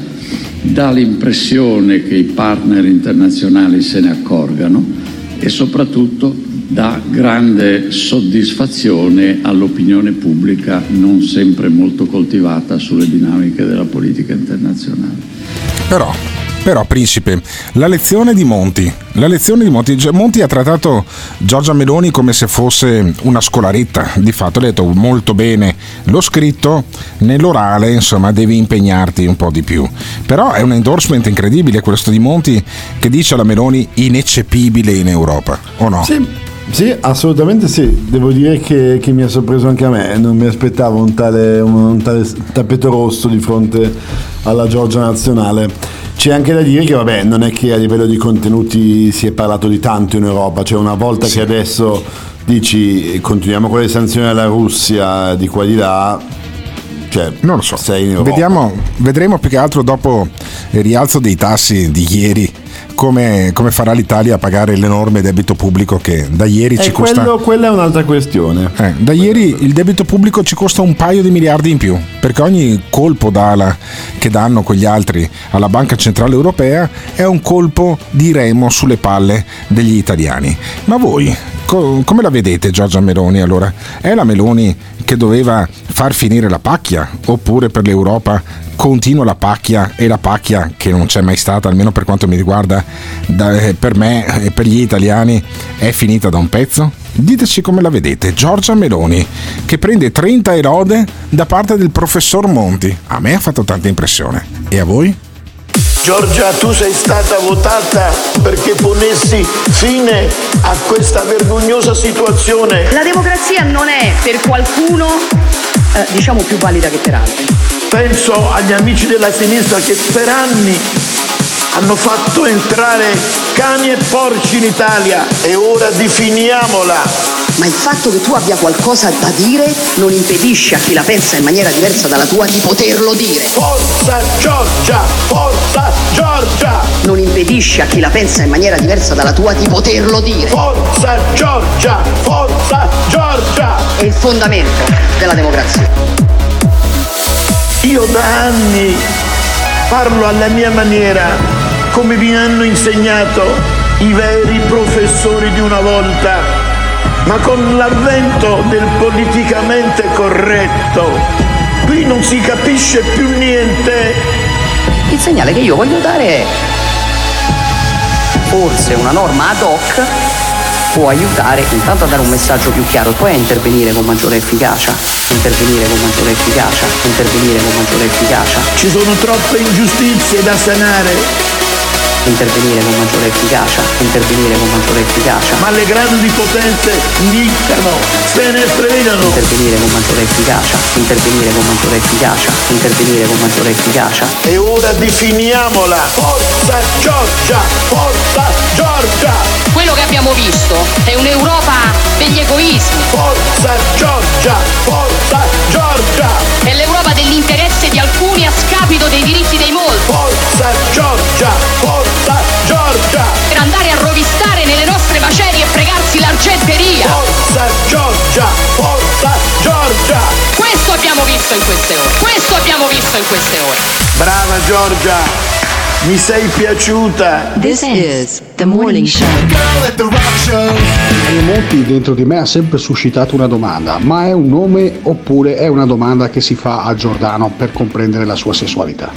dà l'impressione che i partner internazionali se ne accorgano e soprattutto dà grande soddisfazione all'opinione pubblica non sempre molto coltivata sulle dinamiche della politica internazionale. Però, però, principe, la lezione di Monti, la lezione di Monti, Monti ha trattato Giorgia Meloni come se fosse una scolaretta, di fatto ha detto molto bene l'ho scritto, nell'orale insomma devi impegnarti un po' di più. Però è un endorsement incredibile questo di Monti che dice alla Meloni ineccepibile in Europa, o no? Sì, sì, assolutamente sì. Devo dire che, che mi ha sorpreso anche a me. Non mi aspettavo un tale, un tale tappeto rosso di fronte alla Giorgia nazionale. C'è anche da dire che, vabbè, non è che a livello di contenuti si è parlato di tanto in Europa. Cioè, una volta che adesso dici continuiamo con le sanzioni alla Russia di qua di là, cioè, non lo so. Sei in Europa. Vediamo, vedremo più che altro dopo il rialzo dei tassi di ieri come, come farà l'Italia a pagare l'enorme debito pubblico che da ieri E ci costa. quello, quella è un'altra questione. Eh, da ieri il debito pubblico ci costa un paio di miliardi in più, perché ogni colpo d'ala che danno quegli altri alla Banca Centrale Europea è un colpo di remo sulle palle degli italiani. Ma voi co- come la vedete Giorgia Meloni allora? È la Meloni che doveva far finire la pacchia oppure per l'Europa continua la pacchia e la pacchia che non c'è mai stata, almeno per quanto mi riguarda, da- eh, per me e per gli italiani è finita da un pezzo? Diteci come la vedete, Giorgia Meloni, che prende 30 erode da parte del professor Monti. A me ha fatto tanta impressione. E a voi? Giorgia, tu sei stata votata perché ponessi fine a questa vergognosa situazione. La democrazia non è per qualcuno, eh, diciamo, più valida che per altri. Penso agli amici della sinistra che per anni hanno fatto entrare cani e porci in Italia e ora definiamola. Ma il fatto che tu abbia qualcosa da dire non impedisce a chi la pensa in maniera diversa dalla tua di poterlo dire. Forza Giorgia! Forza Giorgia! Non impedisce a chi la pensa in maniera diversa dalla tua di poterlo dire. Forza Giorgia! Forza Giorgia! È il fondamento della democrazia. Io da anni parlo alla mia maniera, come mi hanno insegnato i veri professori di una volta, ma con l'avvento del politicamente corretto, qui non si capisce più niente. Il segnale che io voglio dare è forse una norma ad hoc può aiutare intanto a dare un messaggio più chiaro, poi a intervenire con maggiore efficacia, intervenire con maggiore efficacia, intervenire con maggiore efficacia, Ci sono troppe ingiustizie da sanare, intervenire con maggiore efficacia, intervenire con maggiore efficacia, ma le grandi potenze dictano, se ne fregano. intervenire con maggiore efficacia, intervenire con maggiore efficacia, intervenire con maggiore efficacia. E ora definiamola! Forza Giorgia! Forza Giorgia! Quello che abbiamo visto è un'Europa degli egoismi. Forza Giorgia! Forza Giorgia! È l'Europa dell'interesse di alcuni a scapito dei diritti dei molti. Forza Giorgia! Forza Giorgia! Per andare a rovistare nelle nostre macerie e fregarsi l'argenteria. Forza Giorgia! Forza Giorgia! Questo abbiamo visto in queste ore. Questo abbiamo visto in queste ore. Brava Giorgia! Mi sei piaciuta! This is the morning show. Mario Monti dentro di me ha sempre suscitato una domanda, ma è un nome oppure è una domanda che si fa a Giordano per comprendere la sua sessualità?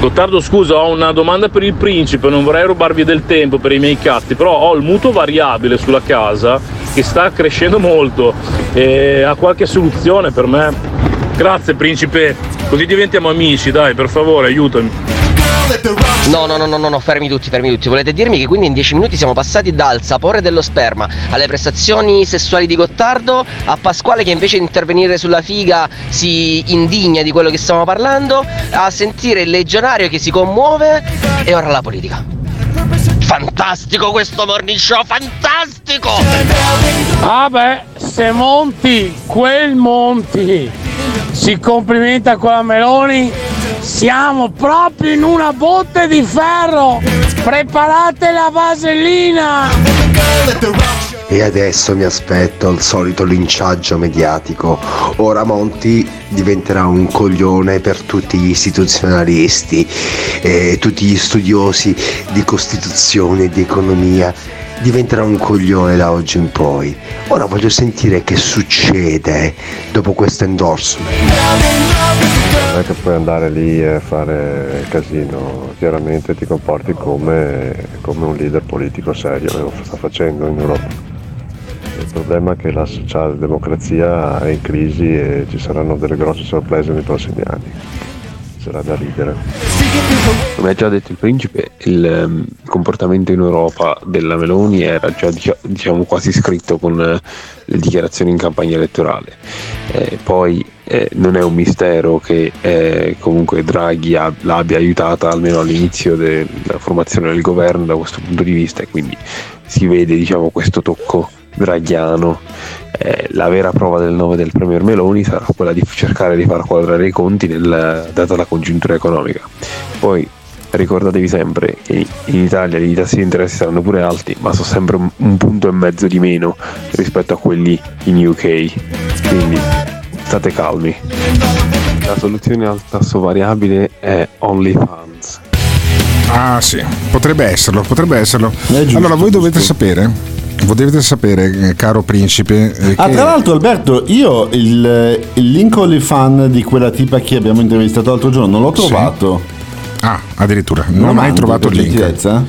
Gottardo, scusa, ho una domanda per il principe, non vorrei rubarvi del tempo per i miei catti, però ho il mutuo variabile sulla casa che sta crescendo molto e ha qualche soluzione per me? Grazie principe, così diventiamo amici, dai, per favore, aiutami. No, no, no, no, no, fermi tutti, fermi tutti. Volete dirmi che quindi in 10 minuti siamo passati dal sapore dello sperma alle prestazioni sessuali di Gottardo a Pasquale che invece di intervenire sulla figa si indigna di quello che stiamo parlando, a sentire il legionario che si commuove e ora la politica. Fantastico questo morning show, fantastico! Ah beh, se Monti, quel Monti, si complimenta con la Meloni, siamo proprio in una botte di ferro! Preparate la vasellina! E adesso mi aspetto il solito linciaggio mediatico. Ora Monti diventerà un coglione per tutti gli istituzionalisti, e tutti gli studiosi di Costituzione e di economia. Diventerà un coglione da oggi in poi. Ora voglio sentire che succede dopo questo endorsement. Non è che puoi andare lì e fare casino, chiaramente ti comporti come, come un leader politico serio, e lo sta facendo in Europa. Il problema è che la socialdemocrazia è in crisi e ci saranno delle grosse sorprese nei prossimi anni. Sarà da ridere. Come ha già detto il principe, il ehm, comportamento in Europa della Meloni era già dicia- diciamo, quasi scritto con eh, le dichiarazioni in campagna elettorale. Eh, poi eh, non è un mistero che eh, comunque Draghi ab- l'abbia aiutata almeno all'inizio della formazione del governo da questo punto di vista e quindi si vede diciamo, questo tocco draghiano. Eh, la vera prova del nome del Premier Meloni sarà quella di cercare di far quadrare i conti nel- data la congiuntura economica. Poi ricordatevi sempre che in Italia i tassi di interesse saranno pure alti, ma sono sempre un, un punto e mezzo di meno rispetto a quelli in UK. Quindi state calmi. La soluzione al tasso variabile è OnlyFans. Ah sì, potrebbe esserlo, potrebbe esserlo. allora voi dovete sapere, dovete sapere, eh, caro principe, eh, Ah, che- tra l'altro, Alberto, io il, il link OnlyFan di quella tipa che abbiamo intervistato l'altro giorno non l'ho trovato. Ah, addirittura, non Lo ho mai trovato il link. gentilezza?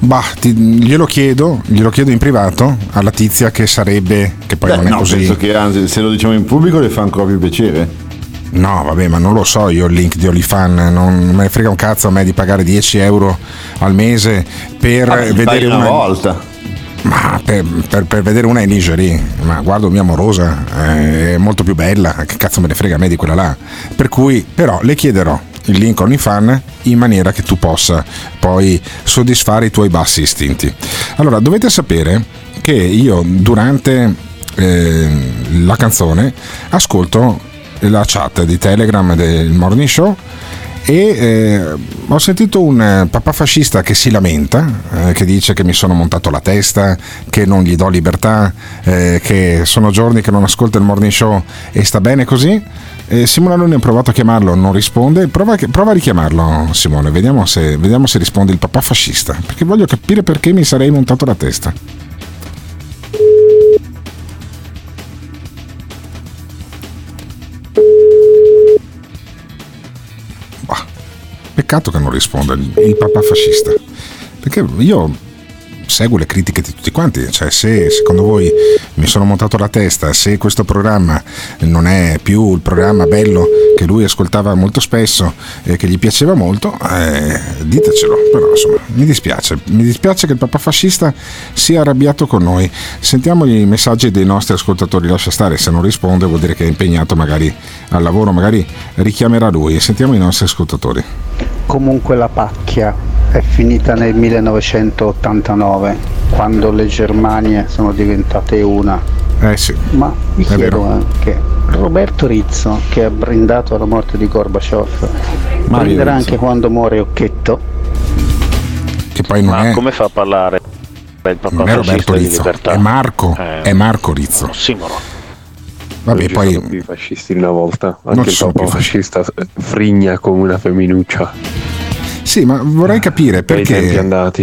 Bah, ti- glielo chiedo, glielo chiedo in privato alla tizia che sarebbe, che poi Beh, non è no, così. penso che anzi, se lo diciamo in pubblico le fa ancora più piacere. No, vabbè, ma non lo so io il link di Olifan, non me ne frega un cazzo a me di pagare 10 euro al mese per paghi vedere una una volta. Ma per, per- per vedere una in lingerie, ma guardo mia amorosa, eh, è molto più bella, che cazzo me ne frega a me di quella là. Per cui, però, le chiederò il link OnlyFan in maniera che tu possa poi soddisfare i tuoi bassi istinti. Allora, dovete sapere che io durante eh, la canzone ascolto la chat di Telegram del Morning Show e eh, ho sentito un eh, papà fascista che si lamenta, eh, che dice che mi sono montato la testa, che non gli do libertà, eh, che sono giorni che non ascolta il morning show e sta bene così. Simone Alunni ha provato a chiamarlo, non risponde. Prova, prova a richiamarlo, Simone, vediamo se, vediamo se risponde il papà fascista, perché voglio capire perché mi sarei montato la testa. Peccato che non risponda il, papà fascista. Perché io seguo le critiche di tutti quanti, cioè se secondo voi mi sono montato la testa, se questo programma non è più il programma bello che lui ascoltava molto spesso e che gli piaceva molto, eh, ditecelo, però insomma mi dispiace, mi dispiace che il papà fascista sia arrabbiato con noi. Sentiamo i messaggi dei nostri ascoltatori, lascia stare, se non risponde vuol dire che è impegnato magari al lavoro, magari richiamerà lui. Sentiamo i nostri ascoltatori. Comunque la pacchia è finita nel 1989, quando le Germanie sono diventate una. Eh sì. Ma mi È chiedo vero. anche, Roberto Rizzo, che ha brindato alla morte di Gorbaciov, brinderà Rizzo. anche quando muore Occhetto? Che poi non Ma è, come fa a parlare il papà non è Roberto Rizzo, è Marco, Eh, è Marco Rizzo. ossimoro. Vabbè, Non poi sono più i fascisti di una volta, Non anche ci il papà più fascista frigna come una femminuccia. Sì, ma vorrei capire Bei tempi perché. andati.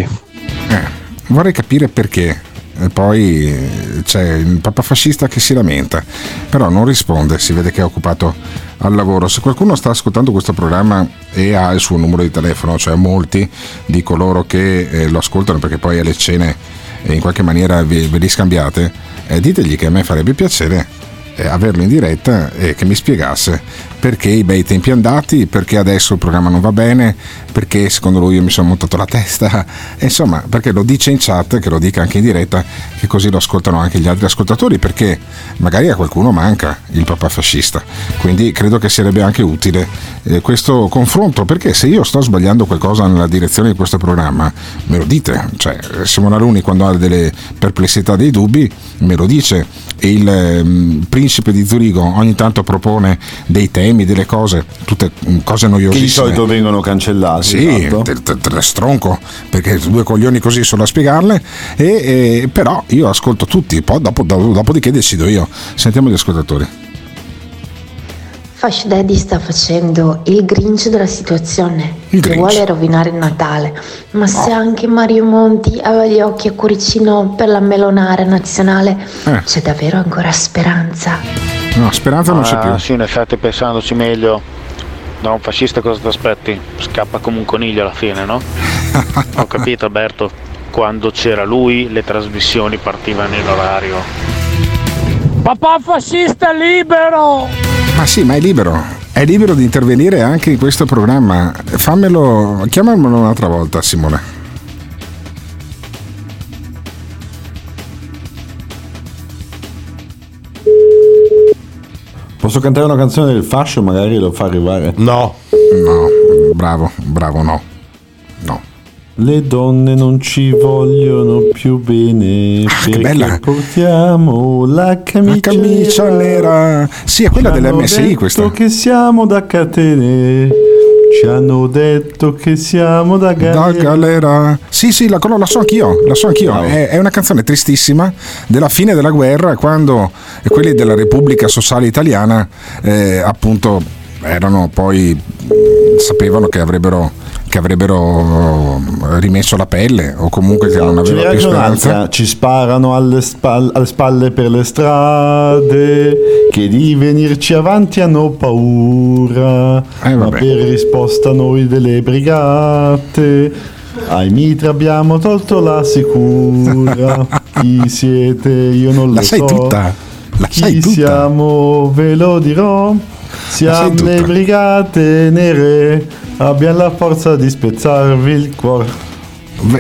Eh, vorrei capire perché. E poi eh, c'è il papà fascista che si lamenta, però non risponde, si vede che è occupato al lavoro. Se qualcuno sta ascoltando questo programma e ha il suo numero di telefono, cioè molti di coloro che eh, lo ascoltano perché poi alle cene eh, in qualche maniera ve, li scambiate, ditegli che a me farebbe piacere eh, averlo in diretta e che mi spiegasse perché i bei tempi andati, perché adesso il programma non va bene, perché secondo lui io mi sono montato la testa, insomma, perché lo dice in chat, che lo dica anche in diretta, che così lo ascoltano anche gli altri ascoltatori, perché magari a qualcuno manca il papà fascista. Quindi credo che sarebbe anche utile eh, questo confronto, perché se io sto sbagliando qualcosa nella direzione di questo programma, me lo dite, cioè Simone Aluni quando ha delle perplessità, dei dubbi, me lo dice. Il ehm, principe di Zurigo ogni tanto propone dei temi, delle cose, tutte mm, cose Che noiosissime. di solito vengono cancellati. Sì, esatto. stronco perché due coglioni così sono a spiegarle, e, e- però io ascolto tutti, poi dopo, dopo- dopodiché decido io. Sentiamo gli ascoltatori. Fash Daddy sta facendo il Grinch della situazione. Il che Grinch. vuole rovinare il Natale. Ma se anche Mario Monti aveva gli occhi a cuoricino per la melonare nazionale, Eh. c'è davvero ancora speranza. No, Speranza non c'è Ah, più. Sì, in effetti pensandoci meglio, da un fascista cosa ti aspetti? Scappa come un coniglio alla fine, no? Ho capito Alberto, quando c'era lui le trasmissioni partivano in orario. Papà fascista libero! Ma sì, ma è libero. È libero di intervenire anche in questo programma. Fammelo, chiamamelo un'altra volta, Simone. Posso cantare una canzone del fascio, magari lo fa arrivare. No. No, bravo, bravo, no. No. Le donne non ci vogliono più bene Ah, che perché bella. portiamo la camicia, La camicia nera. Sì, è quella Ci hanno dell'MSI detto questa. che siamo da catene. Ci hanno detto che siamo da galera. Da galera. Sì, sì, la, la so anch'io, la so anch'io. È, è una canzone tristissima della fine della guerra, quando quelli della Repubblica Sociale Italiana eh, appunto erano poi sapevano che avrebbero che avrebbero rimesso la pelle o comunque che non aveva n'era più speranza. ci sparano alle, spal- alle spalle per le strade, che di venirci avanti hanno paura, Eh, ma per risposta noi delle brigate, ai mitra abbiamo tolto la sicura, chi siete io non lo La sai so, tutta, la chi sai tutta. siamo ve lo dirò, siamo le brigate nere, abbiamo la forza di spezzarvi il cuore.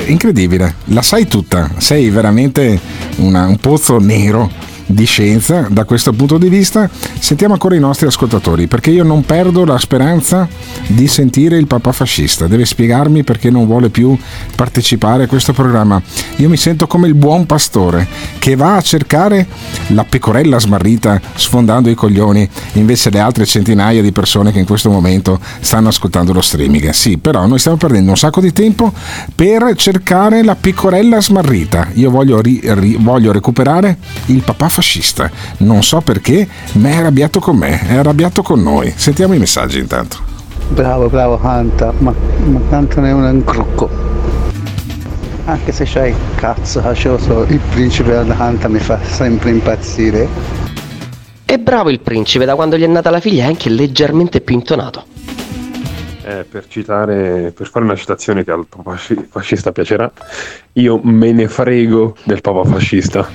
Incredibile, la sai tutta, sei veramente una- un pozzo nero di scienza da questo punto di vista. Sentiamo ancora i nostri ascoltatori, perché io non perdo la speranza di sentire il papà fascista. Deve spiegarmi perché non vuole più partecipare a questo programma. Io mi sento come il buon pastore che va a cercare la pecorella smarrita sfondando i coglioni, invece le altre centinaia di persone che in questo momento stanno ascoltando lo streaming. Sì, però noi stiamo perdendo un sacco di tempo per cercare la pecorella smarrita. Io voglio, ri- ri- voglio recuperare il papà fascista. Non so perché, ma è arrabbiato con me, è arrabbiato con noi. Sentiamo i messaggi intanto. Bravo, bravo Hanta, ma, ma tanto non è un incrucco. Anche se c'hai cazzo hascioso, il principe Hanta mi fa sempre impazzire. È bravo il principe, da quando gli è nata la figlia è anche leggermente più intonato. Eh, per citare, per fare una citazione che al papa fasci- fascista piacerà, io me ne frego del papa fascista.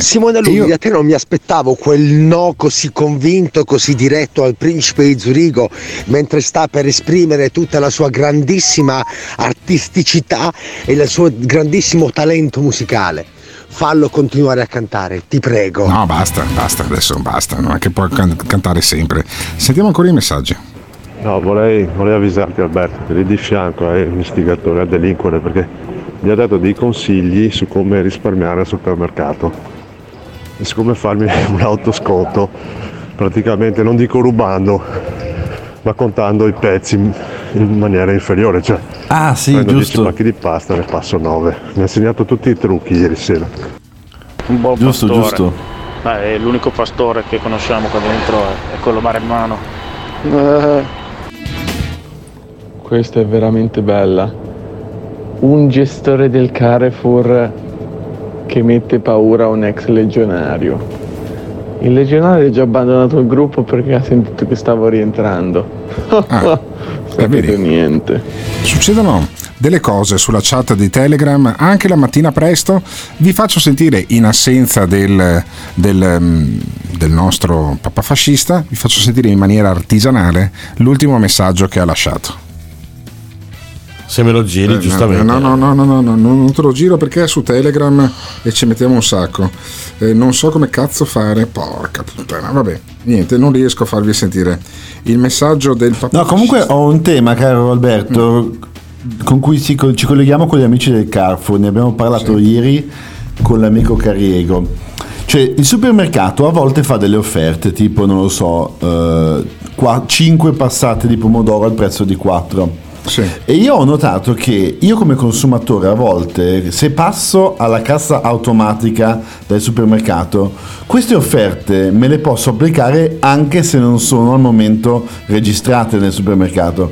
Simone Lugli, da te non mi aspettavo quel no così convinto, così diretto al principe di Zurigo, mentre sta per esprimere tutta la sua grandissima artisticità e il suo grandissimo talento musicale. Fallo continuare a cantare, ti prego. No, basta, basta, adesso basta, non è che puoi can- cantare sempre. Sentiamo ancora i messaggi. No, vorrei, vorrei avvisarti Alberto che lì di fianco è un istigatore a delinquere perché mi ha dato dei consigli su come risparmiare al supermercato e su come farmi un autosconto, praticamente non dico rubando, ma contando i pezzi in in maniera inferiore, cioè Ah sì, prendo 10 giusto. pacchi di pasta ne passo 9. Mi ha insegnato tutti i trucchi ieri sera. Un buon Giusto, pastore. giusto. Eh, è l'unico pastore che conosciamo qua dentro è, quello maremmano. Questa è veramente bella. Un gestore del Carrefour che mette paura a un ex legionario. Il legionario ha già abbandonato il gruppo perché ha sentito che stavo rientrando. Sapete niente. Succedono delle cose sulla chat di Telegram anche la mattina presto. Vi faccio sentire, in assenza del, del, mm, del nostro papà fascista, vi faccio sentire in maniera artigianale l'ultimo messaggio che ha lasciato. Se me lo giri, Eh, giustamente. No, no, no, no, no, no, no, non te lo giro perché è su Telegram e ci mettiamo un sacco. Eh, non so come cazzo fare. Porca puttana, vabbè, niente, non riesco a farvi sentire il messaggio del papà. No, comunque ho un tema, caro Alberto, con cui ci, ci colleghiamo con gli amici del Carrefour. Ne abbiamo parlato ieri con l'amico Cariego. Cioè, il supermercato a volte fa delle offerte, tipo, non lo so, 5 passate di pomodoro al prezzo di 4. E io ho notato che io come consumatore a volte, se passo alla cassa automatica del supermercato, queste offerte me le posso applicare anche se non sono al momento registrate nel supermercato.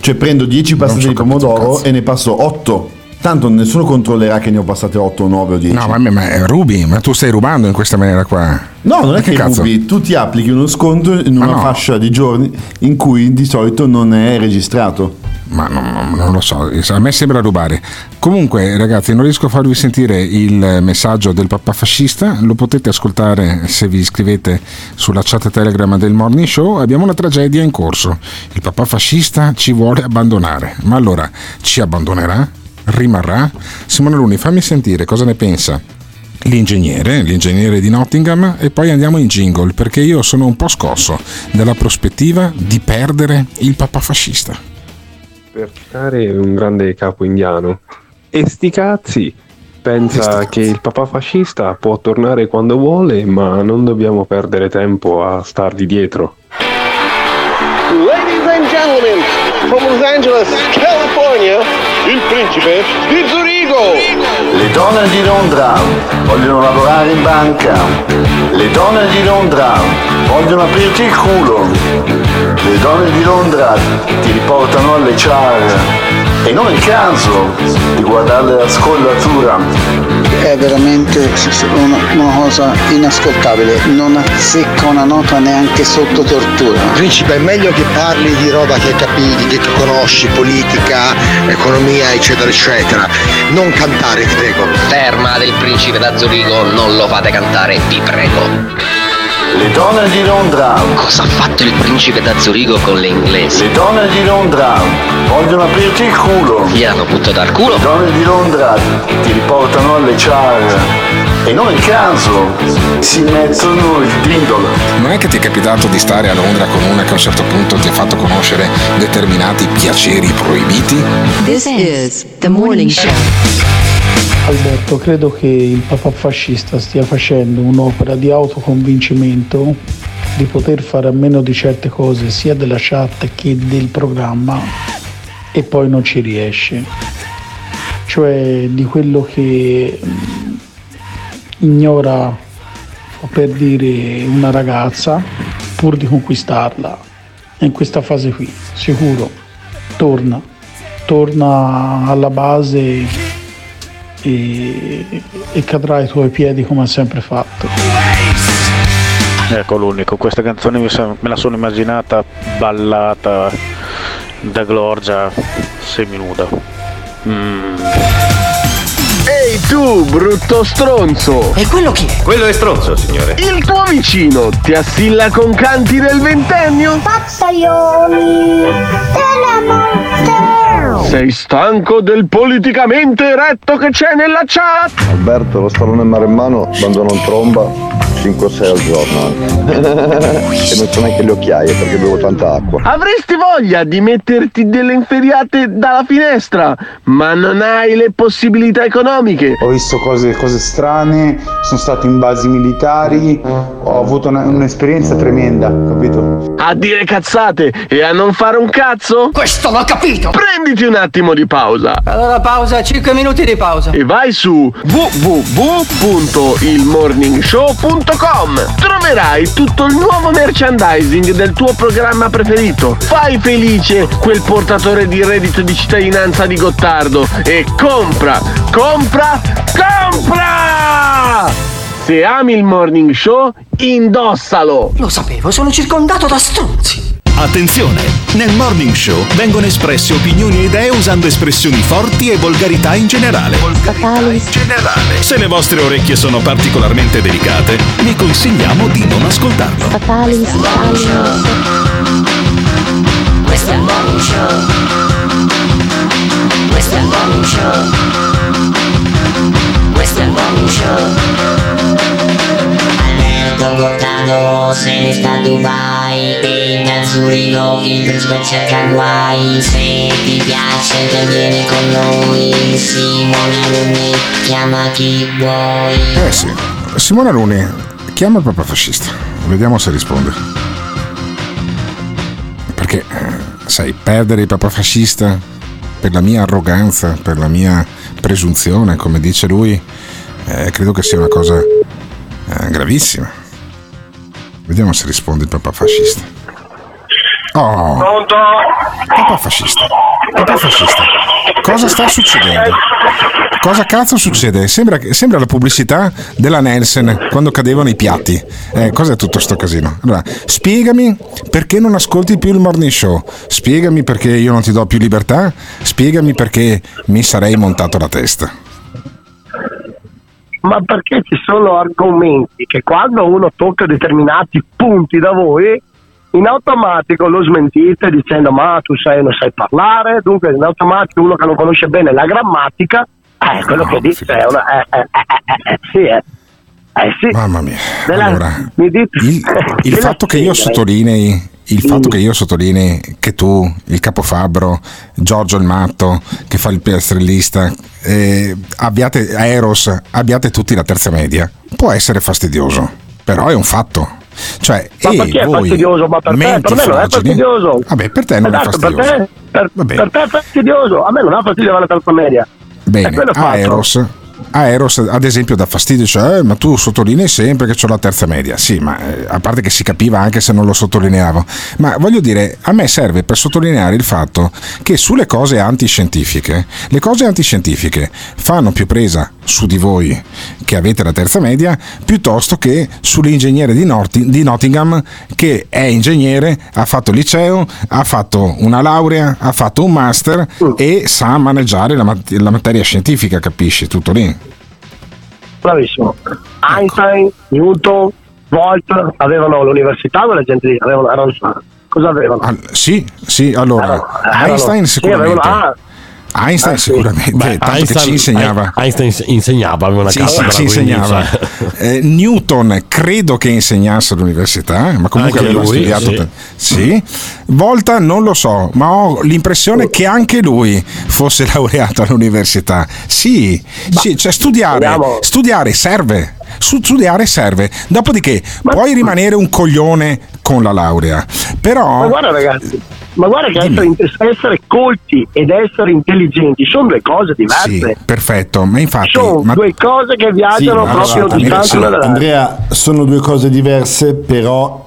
Cioè prendo 10 passate di pomodoro e ne passo 8. Tanto nessuno controllerà che ne ho passate 8 o 9 o 10. No, ma, ma rubi, ma tu stai rubando in questa maniera qua. No, non è che, cazzo? rubi, tu ti applichi uno sconto in una no. fascia di giorni in cui di solito non è registrato. Ma non, non- lo so, a me sembra rubare. Comunque, ragazzi, non riesco a farvi sentire il messaggio del papà fascista. Lo potete ascoltare se vi iscrivete sulla chat Telegram del Morning Show. Abbiamo una tragedia in corso. Il papà fascista ci vuole abbandonare. Ma allora ci abbandonerà? Rimarrà? Simone Luni, fammi sentire cosa ne pensa l'ingegnere, l'ingegnere di Nottingham e poi andiamo in jingle perché io sono un po' scosso dalla prospettiva di perdere il papà fascista. Per citare un grande capo indiano, e sti cazzi, pensa che il papà fascista può tornare quando vuole, ma non dobbiamo perdere tempo a stargli dietro. Ladies and gentlemen, gentlemen, from Los Angeles, California, il principe di Zurigo. Donne di Londra vogliono lavorare in banca. Le donne di Londra vogliono aprirti il culo. Le donne di Londra ti riportano alle char. E non è il caso di guardare la scollatura. È veramente una, una cosa inascoltabile, non azzecca una nota neanche sotto tortura. Principe, è meglio che parli di roba che capisci, che conosci, politica, economia, eccetera, eccetera. Non cantare, ti prego. Terma del principe da Zurigo, non lo fate cantare, vi prego. Le donne di Londra. Cosa ha fatto il principe da Zurigo con le inglesi? Le donne di Londra vogliono aprirti il culo. Gli hanno buttato al culo? Le donne di Londra ti riportano alle char. E non il caso si mettono il dindolo. Non è che ti è capitato di stare a Londra con una che a un certo punto ti ha fatto conoscere determinati piaceri proibiti? This is the morning show. Alberto, credo che il papà fascista stia facendo un'opera di autoconvincimento di poter fare a meno di certe cose sia della chat che del programma e poi non ci riesce. Cioè di quello che mh, ignora per dire una ragazza pur di conquistarla. In questa fase qui, sicuro. Torna, torna alla base e, e cadrà ai tuoi piedi come ha sempre fatto. Ecco l'unico, questa canzone mi sa- me la sono immaginata ballata da Glorgia seminuda. Mm. Ehi tu, brutto stronzo! E quello chi è? Quello è stronzo, signore. Il tuo vicino ti assilla con canti del ventennio? Pazzaioli della morte! Sei stanco del politicamente eretto che c'è nella chat? Alberto, lo stallone maremmano abbandono tromba 5-6 al giorno e non so neanche le occhiaie perché bevo tanta acqua. Avresti voglia di metterti delle inferiate dalla finestra, ma non hai le possibilità economiche. Ho visto cose, cose strane, sono stato in basi militari, ho avuto una- un'esperienza tremenda, capito? A dire cazzate e a non fare un cazzo? Questo l'ho capito! Prenditi un attimo di pausa. Allora pausa, 5 minuti di pausa. e vai su www.ilmorningshow.com troverai tutto il nuovo merchandising del tuo programma preferito. Fai felice quel portatore di reddito di cittadinanza di Gottardo e compra compra compra! Se ami il morning show indossalo! Lo sapevo, sono circondato da stronzi. Attenzione! Nel Morning Show vengono espresse opinioni e idee usando espressioni forti e volgarità in generale. In generale. Se le vostre orecchie sono particolarmente delicate, vi consigliamo di non ascoltarlo. Fatalis. Questo è il morning show. Questo è il morning show. Questo è il morning show. Alberto Gottardo se ne sta a Dubai da Zurigo il principe cerca guai. Se ti piace te vieni con noi. Simone Alunni chiama chi vuoi. Eh sì. Simone Aluni, chiama il papà fascista. Vediamo se risponde. Perché, eh, sai, perdere il papà fascista per la mia arroganza, per la mia presunzione, come dice lui, eh, credo che sia una cosa eh, gravissima. Vediamo se risponde il papà fascista. Oh, Pronto? papà fascista. Papà fascista. Cosa sta succedendo? Cosa cazzo succede? Sembra, sembra la pubblicità della Nelson quando cadevano i piatti. Eh, cos'è tutto sto casino? Allora, spiegami perché non ascolti più il morning show. Spiegami perché io non ti do più libertà. Spiegami perché mi sarei montato la testa. Ma perché ci sono argomenti che quando uno tocca determinati punti da voi, in automatico lo smentite dicendo ma tu sai, non sai parlare, dunque in automatico uno che non conosce bene la grammatica, eh, quello che dice è una... Eh, eh, eh, eh, eh, sì, eh. Eh sì. Mamma mia. Della- Allora, il, il fatto che io eh. sottolinei il fatto che io sottolinei che tu, il capofabbro, Giorgio il matto che fa il piastrellista, eh, abbiate Eros, abbiate tutti la terza media, può essere fastidioso, però è un fatto. Cioè, Ma e perché è voi, fastidioso? Ma per te, per me non è fastidioso. Vabbè, per te non è Esatto, fastidioso. Per te, per, per te è fastidioso. A me non ha fastidio la terza media. Bene, Eh, quello fatto. Aeros, Aeros ad esempio dà fastidio, cioè, "Eh, ma tu sottolinei sempre che ho la terza media. Sì, ma eh, a parte che si capiva anche se non lo sottolineavo. Ma voglio dire, a me serve per sottolineare il fatto che sulle cose antiscientifiche, le cose antiscientifiche fanno più presa su di voi che avete la terza media piuttosto che sull'ingegnere di, Norti- di Nottingham che è ingegnere, ha fatto il liceo, ha fatto una laurea, ha fatto un master e sa maneggiare la, mat- la materia scientifica, capisci? Tutto lì. Bravissimo. Einstein, Newton, Volt avevano l'università, quella gente lì, avevano, erano, cosa avevano? Al- sì, sì, allora Erano- erano- Einstein sì, sicuramente. avevano- ah, Einstein Ah, sì. sicuramente, Beh, tanto che ci insegnava. Einstein insegnava, aveva una Sì, cattedra. sì, ci quindi, insegnava. cioè, Eh, Newton credo che insegnasse all'università, ma comunque Anche aveva lui, studiato. sì. per- sì. Volta non lo so, ma ho l'impressione che anche lui fosse laureato all'università. Sì, sì, cioè studiare, studiare serve. Su- studiare serve. Dopodiché puoi rimanere un coglione con la laurea, però Ma guarda ragazzi, ma guarda che essere, essere colti ed essere intelligenti sono due cose diverse. sì, perfetto, ma infatti sono ma- due cose che viaggiano ma proprio allora, dall'altra. Andrea, sono due cose diverse, però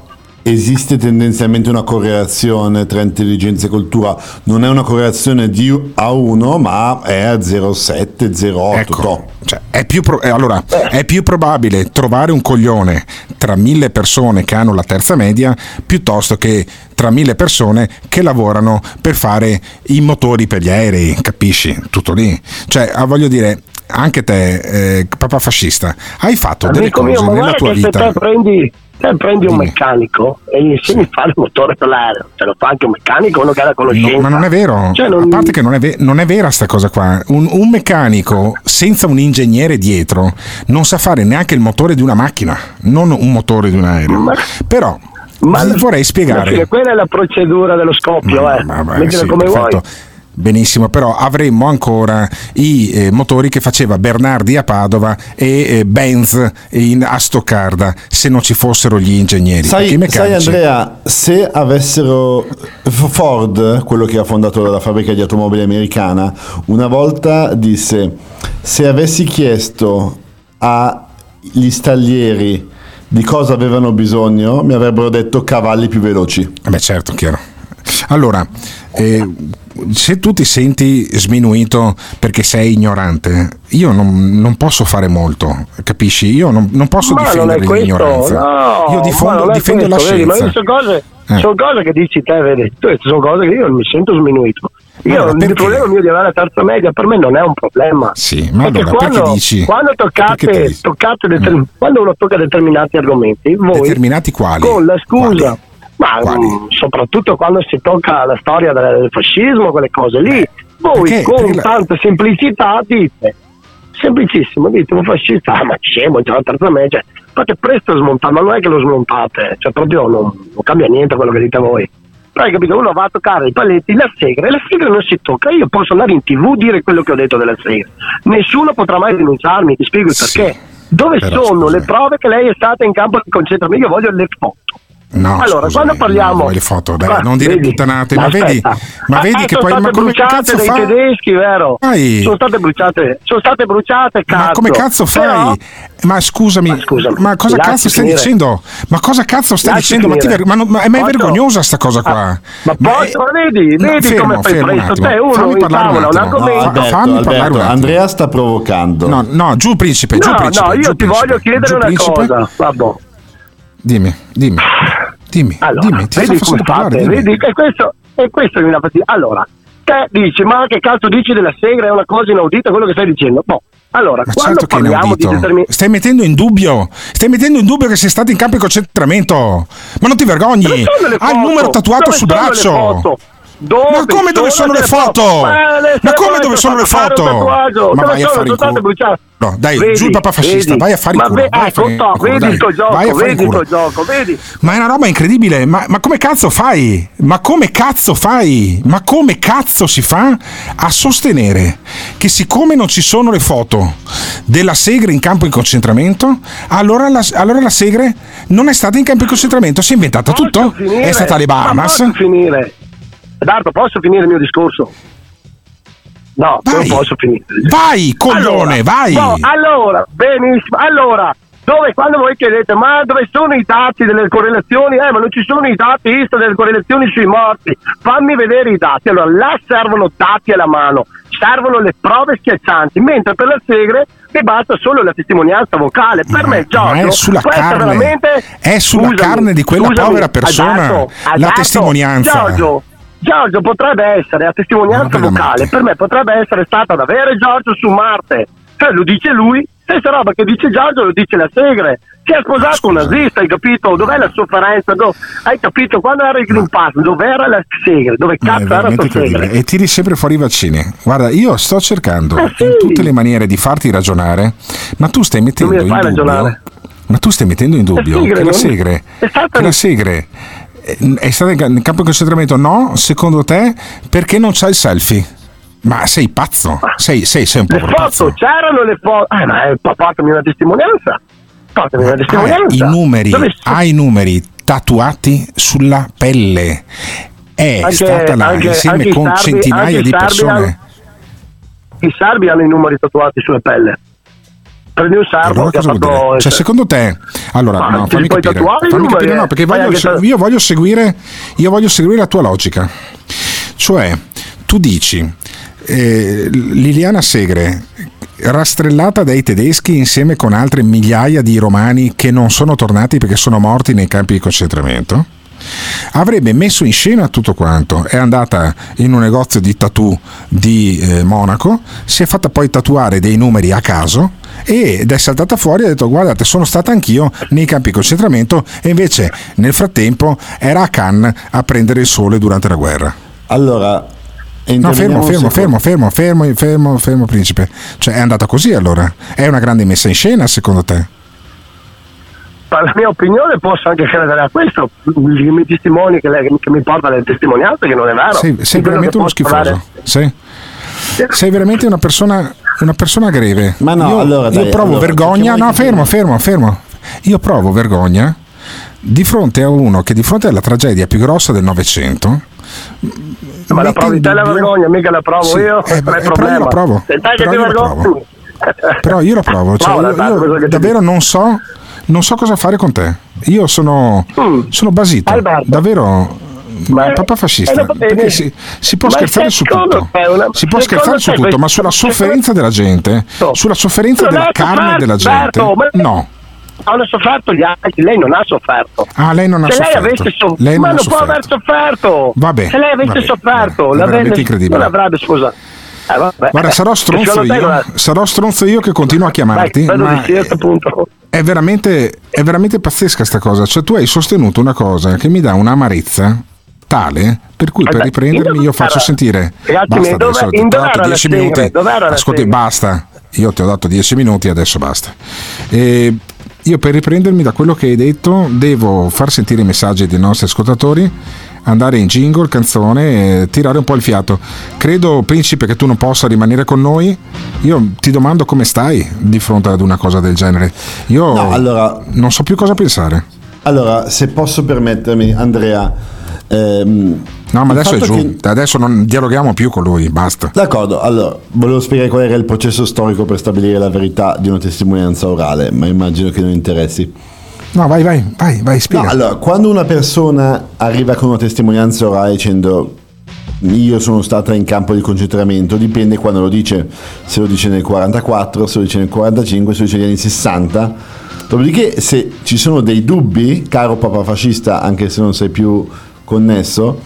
esiste tendenzialmente una correlazione tra intelligenza e cultura. Non è una correlazione di a 1, ma è a 0,7, 0,8. Ecco, cioè, è, più pro- eh, allora, è più probabile trovare un coglione tra mille persone che hanno la terza media piuttosto che tra mille persone che lavorano per fare i motori per gli aerei, capisci? Tutto lì. Cioè, ah, voglio dire, anche te, eh, papà fascista, hai fatto delle Amico cose mio, nella tua che se vita. te prendi, te prendi un meccanico e gli insegni a fare il motore per l'aereo, te lo fa anche un meccanico, uno che ha la conoscenza. No, ma non è vero, Cioè, non- a parte che non è, ve- non è vera sta cosa qua. Un, un meccanico senza un ingegnere dietro non sa fare neanche il motore di una macchina, non un motore di un aereo. Però Ma- vorrei spiegare. fine quella è la procedura dello scoppio, eh. Vabbè, Mettila sì, come perfetto. vuoi. Benissimo, però avremmo ancora i eh, motori che faceva Bernardi a Padova e eh, Benz in- a Stoccarda se non ci fossero gli ingegneri. Sai, sai meccanici- Andrea, se avessero Ford, quello che ha fondato la fabbrica di automobili americana, una volta disse se avessi chiesto agli staglieri di cosa avevano bisogno, mi avrebbero detto cavalli più veloci. Eh Beh, certo, chiaro. Allora, eh, se tu ti senti sminuito perché sei ignorante, io non, non posso fare molto, capisci? Io non, non posso Ma non difendere questo, l'ignoranza. no, io ma difondo- non difendo la questo, vedi, ma scienza. sono cose, Eh. sono cose che dici te, vedi, sono cose che io non mi sento sminuito. Io, Allora, il perché? problema mio di avere la terza media per me non è un problema. Sì, ma Perché allora perché quando, dici? quando Perché toccate, toccate determin- quando uno tocca determinati argomenti, voi Determinati quali? con la scusa, ma mm, soprattutto quando si tocca la storia del, fascismo, quelle cose lì, voi Perché? con Perché tanta semplicità dite, semplicissimo, dite un fascista, ah, ma scemo, c'è la terza media, cioè, fate presto a smontare, ma non è che lo smontate, cioè proprio non, non cambia niente quello che dite voi. Però hai capito, uno va a toccare i paletti, la segre, e la segre non si tocca, io posso andare in tv dire quello che ho detto della segre, nessuno potrà mai denunciarmi, ti spiego il perché. Dove però, sono le prove che lei è stata in campo di concentramento? Io voglio le foto. No, allora, scusami, quando parliamo. non le foto, dai, Ah, non dire vedi? puttanate, ma Aspetta. vedi, ma Ah, vedi ah, che poi, ma come cazzo dai fai? tedeschi, vero? Fai? Sono state bruciate, sono state bruciate, cazzo. Ma come cazzo fai? Però- ma scusami, ma, cosa mi lasci cazzo stai finire. dicendo? Ma cosa cazzo stai Lasci dicendo? Ma, ver- ma non- ma è mai Posso? vergognosa sta cosa qua? Ah, ma Ma poi, è- ma vedi, No, vedi fermo, come fai presto. Te uno Fammi in un tavola, un attimo. argomento. Fammi parlare un. Andrea sta provocando. No, no, giù principe, giù principe. no, io ti voglio chiedere una cosa. Vabbè. Dimmi, dimmi, dimmi, Allora, dimmi, ti sto vedi come parlare, dimmi. vedi che questo, e questo mi dà fastidio. Allora, te dici, ma che cazzo dici della segre? È una cosa inaudita quello che stai dicendo. Boh, allora, Ma quando certo che è parliamo di determinati... Stai mettendo in dubbio, stai mettendo in dubbio che sei stato in campo di concentramento. Ma non ti vergogni? Hai il numero tatuato Dove sul braccio. Foto? Dove Ma come dove sono le foto? Ma come dove sono le foto? Ma vai a fare in culo. No, dai, Vedi, giù il papà fascista, vedi. vai a fare in Ma culo. vai ecco, culo, vedi dai. il tuo gioco, vedi il tuo gioco, vedi? Ma è una roba incredibile, ma, ma come cazzo fai? Ma come cazzo fai? Ma come cazzo si fa a sostenere che siccome non ci sono le foto della Segre in campo in concentramento, allora la, allora la Segre non è stata in campo in concentramento? Si è inventata tutto? Finire. È stata alle Ma Bahamas? finire? Dardo, posso finire il mio discorso? No, Vai. non posso finire. Vai, coglione, Allora, vai! no, allora, benissimo. Allora, dove, quando voi chiedete, ma dove sono i dati delle correlazioni? Eh, ma non ci sono i dati ISTA delle correlazioni sui morti. Fammi vedere i dati. Allora, là servono dati alla mano, servono le prove schiaccianti, mentre per la segre mi basta solo la testimonianza vocale. Per me, Giorgio, è sulla questa carne, veramente... è sulla Scusami, carne di quella scusami, povera persona, adatto, la adatto. testimonianza. Giorgio, Giorgio potrebbe essere la testimonianza vocale, per me potrebbe essere stata ad avere Giorgio su Marte. Cioè, lo dice lui, stessa roba che dice Giorgio lo dice la Segre. Si è sposato un nazista, hai capito? Dov'è la sofferenza? Do- hai capito? Quando era il Green Pass, dov'era la Segre? Dove cazzo era sta Segre? E tiri sempre fuori i vaccini. Guarda, io sto cercando Eh in tutte le maniere di farti ragionare, ma tu stai mettendo in dubbio. ragionare. Ma tu stai mettendo in dubbio Segre che la segre, che la segre è stata in ca- in campo di concentramento? No, secondo te, perché non c'ha il selfie? Ma sei pazzo? Sei, sei, sei un Le povero foto, pazzo. c'erano le foto. Eh, ma eh, pa- fatemi una testimonianza. Fatemi una Hai testimonianza. i numeri, Dove hai i numeri tatuati sulla pelle. È Anche- stata là anche- insieme anche con sardi- centinaia di persone. hanno- I sardi hanno i numeri tatuati sulla pelle. Prendi un sardo Allora fatto. Cioè, secondo te, allora, Ma no, fammi capire, tatuare fammi capire, no, perché voglio, te- io voglio seguire, io voglio seguire la tua logica. Cioè, tu dici, eh, Liliana Segre, rastrellata dai tedeschi insieme con altre migliaia di romani che non sono tornati perché sono morti nei campi di concentramento, avrebbe messo in scena tutto quanto. È andata in un negozio di tattoo di eh, Monaco, si è fatta poi tatuare dei numeri a caso ed è saltata fuori e ha detto guardate sono stata anch'io nei campi di concentramento e invece nel frattempo era a Cannes a prendere il sole durante la guerra. Allora, No, fermo, fermo, fermo, fermo, fermo, fermo, fermo, principe. Cioè è andata così allora? È una grande messa in scena secondo te? La mia opinione posso anche credere a questo. I miei testimoni che, lei- che mi portano le testimonianze che non è vero. Sei, sei veramente uno schifoso. Sei, sei veramente una persona, una persona greve. Ma no, io, allora, io dai, provo allora, vergogna. No, fermo, fermo, fermo. Io provo vergogna di fronte a uno che di fronte alla tragedia più grossa del Novecento. Ma la provi te la vergogna, mica la provo Sì, io. eh, non è eh, però io problema. la provo. Però io la provo. Però io lo provo, cioè, io, io davvero non so, non so cosa fare con te. Io sono, sono basito, davvero. Papà fascista, eh, no, perché si, si può ma scherzare su tutto, una- si può scherzare su tutto, questo- ma sulla sofferenza della gente, sulla sofferenza Non della carne della gente, Berto, ma- no. Hanno sofferto gli altri, lei non ha sofferto. Ah, lei non ha Se sofferto. lei avesse so- Lei non ma ha non può aver sofferto. Vabbè, Se lei avesse vabbè, sofferto, vabbè, l'avrebbe- non avrebbe sposato. Vabbè. Guarda, sarò stronzo io, ha- sarò stronzo io che continuo a chiamarti, vedo ma è veramente, è veramente pazzesca sta cosa. Cioè, tu hai sostenuto una cosa che mi dà un'amarezza tale per cui per riprendermi io faccio sentire. Ragazzi basta dove- adesso ti ho dato era la 10 segre? minuti. la ascolti basta. Io ti ho dato 10 minuti adesso basta. E io per riprendermi da quello che hai detto devo far sentire i messaggi dei nostri ascoltatori andare in jingle, canzone e tirare un po' il fiato credo principe che tu non possa rimanere con noi io ti domando come stai di fronte ad una cosa del genere io No, allora- non so più cosa pensare Allora, se posso permettermi, Andrea. ehm, No, ma adesso è giù. che- Adesso non dialoghiamo più con lui, basta. D'accordo, allora volevo spiegare qual era il processo storico per stabilire la verità di una testimonianza orale, ma immagino che non interessi. No, vai, vai, vai, vai, spiega. No, allora, quando una persona arriva con una testimonianza orale dicendo io sono stata in campo di concentramento, dipende quando lo dice, se lo dice nel 44, se lo dice nel 45, se lo dice negli anni 60. Dopodiché se ci sono dei dubbi, caro papà fascista, anche se non sei più connesso,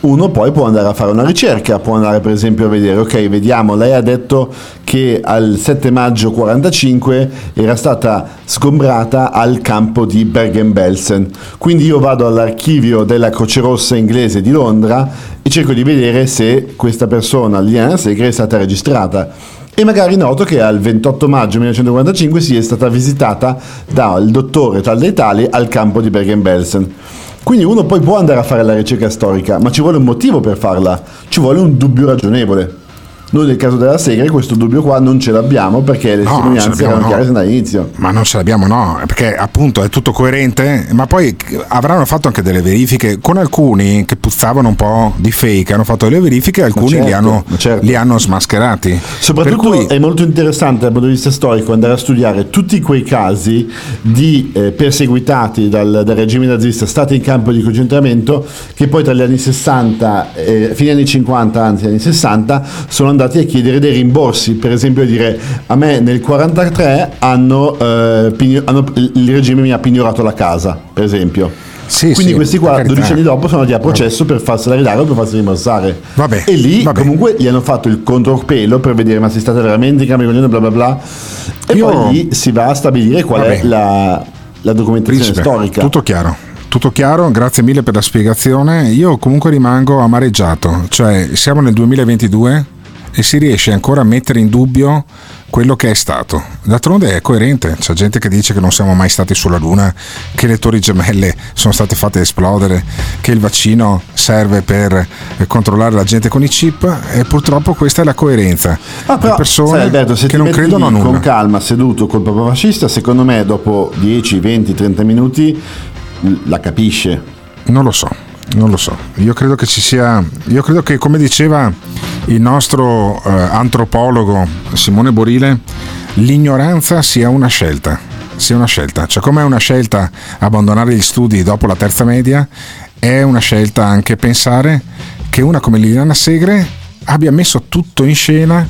uno poi può andare a fare una ricerca, può andare per esempio a vedere, ok, vediamo, lei ha detto che al 7 maggio 45 era stata sgombrata al campo di Bergen-Belsen, quindi io vado all'archivio della Croce Rossa inglese di Londra e cerco di vedere se questa persona, Liliana Segre, è stata registrata e magari noto che al 28 maggio 1945 si è stata visitata dal dottore tal dei tali al campo di Bergen-Belsen. Quindi uno poi può andare a fare la ricerca storica, ma ci vuole un motivo per farla, ci vuole un dubbio ragionevole. Noi nel caso della Segre questo dubbio qua non ce l'abbiamo perché le No, testimonianze l'abbiamo, erano no. chiare sin dall'inizio. Ma non ce l'abbiamo, no, perché appunto è tutto coerente, ma poi avranno fatto anche delle verifiche con alcuni che puzzavano un po' di fake, hanno fatto delle verifiche e alcuni li, certo, hanno, ma certo. li hanno smascherati. Soprattutto cui è molto interessante dal punto di vista storico andare a studiare tutti quei casi di eh, perseguitati dal, dal regime nazista stati in campo di concentramento che poi tra gli anni 60, eh, fine anni 50, anzi anni 60, sono andati a chiedere dei rimborsi. Per esempio a dire a me nel 43 hanno, eh, pigno- hanno- il regime mi ha pignorato la casa, per esempio. Quindi sì, questi qua per carità. 12 anni dopo sono andati a processo per farsela ridare o per farsela rimborsare. Vabbè, e lì comunque gli hanno fatto il controppelo per vedere ma sei stata veramente in cambio bla bla bla. E Io- poi lì si va a stabilire qual Vabbè. è la, la documentazione Principe, storica. Tutto chiaro. Tutto chiaro, grazie mille per la spiegazione. Io comunque rimango amareggiato, cioè siamo nel 2022 e si riesce ancora a mettere in dubbio quello che è stato. D'altronde è coerente, c'è gente che dice che non siamo mai stati sulla Luna, che le torri gemelle sono state fatte esplodere, che il vaccino serve per eh, controllare la gente con i chip e purtroppo questa è la coerenza. Ah, però, persone sai, Alberto, se che ti non credono a nulla. con calma seduto col papà fascista, secondo me dopo 10, 20, 30 minuti la capisce. Non lo so, non lo so. Io credo che ci sia. Io credo che, come diceva il nostro eh, antropologo Simone Borile, l'ignoranza sia una scelta. Sia una scelta. Cioè, come è una scelta abbandonare gli studi dopo la terza media, è una scelta anche pensare che una come Liliana Segre abbia messo tutto in scena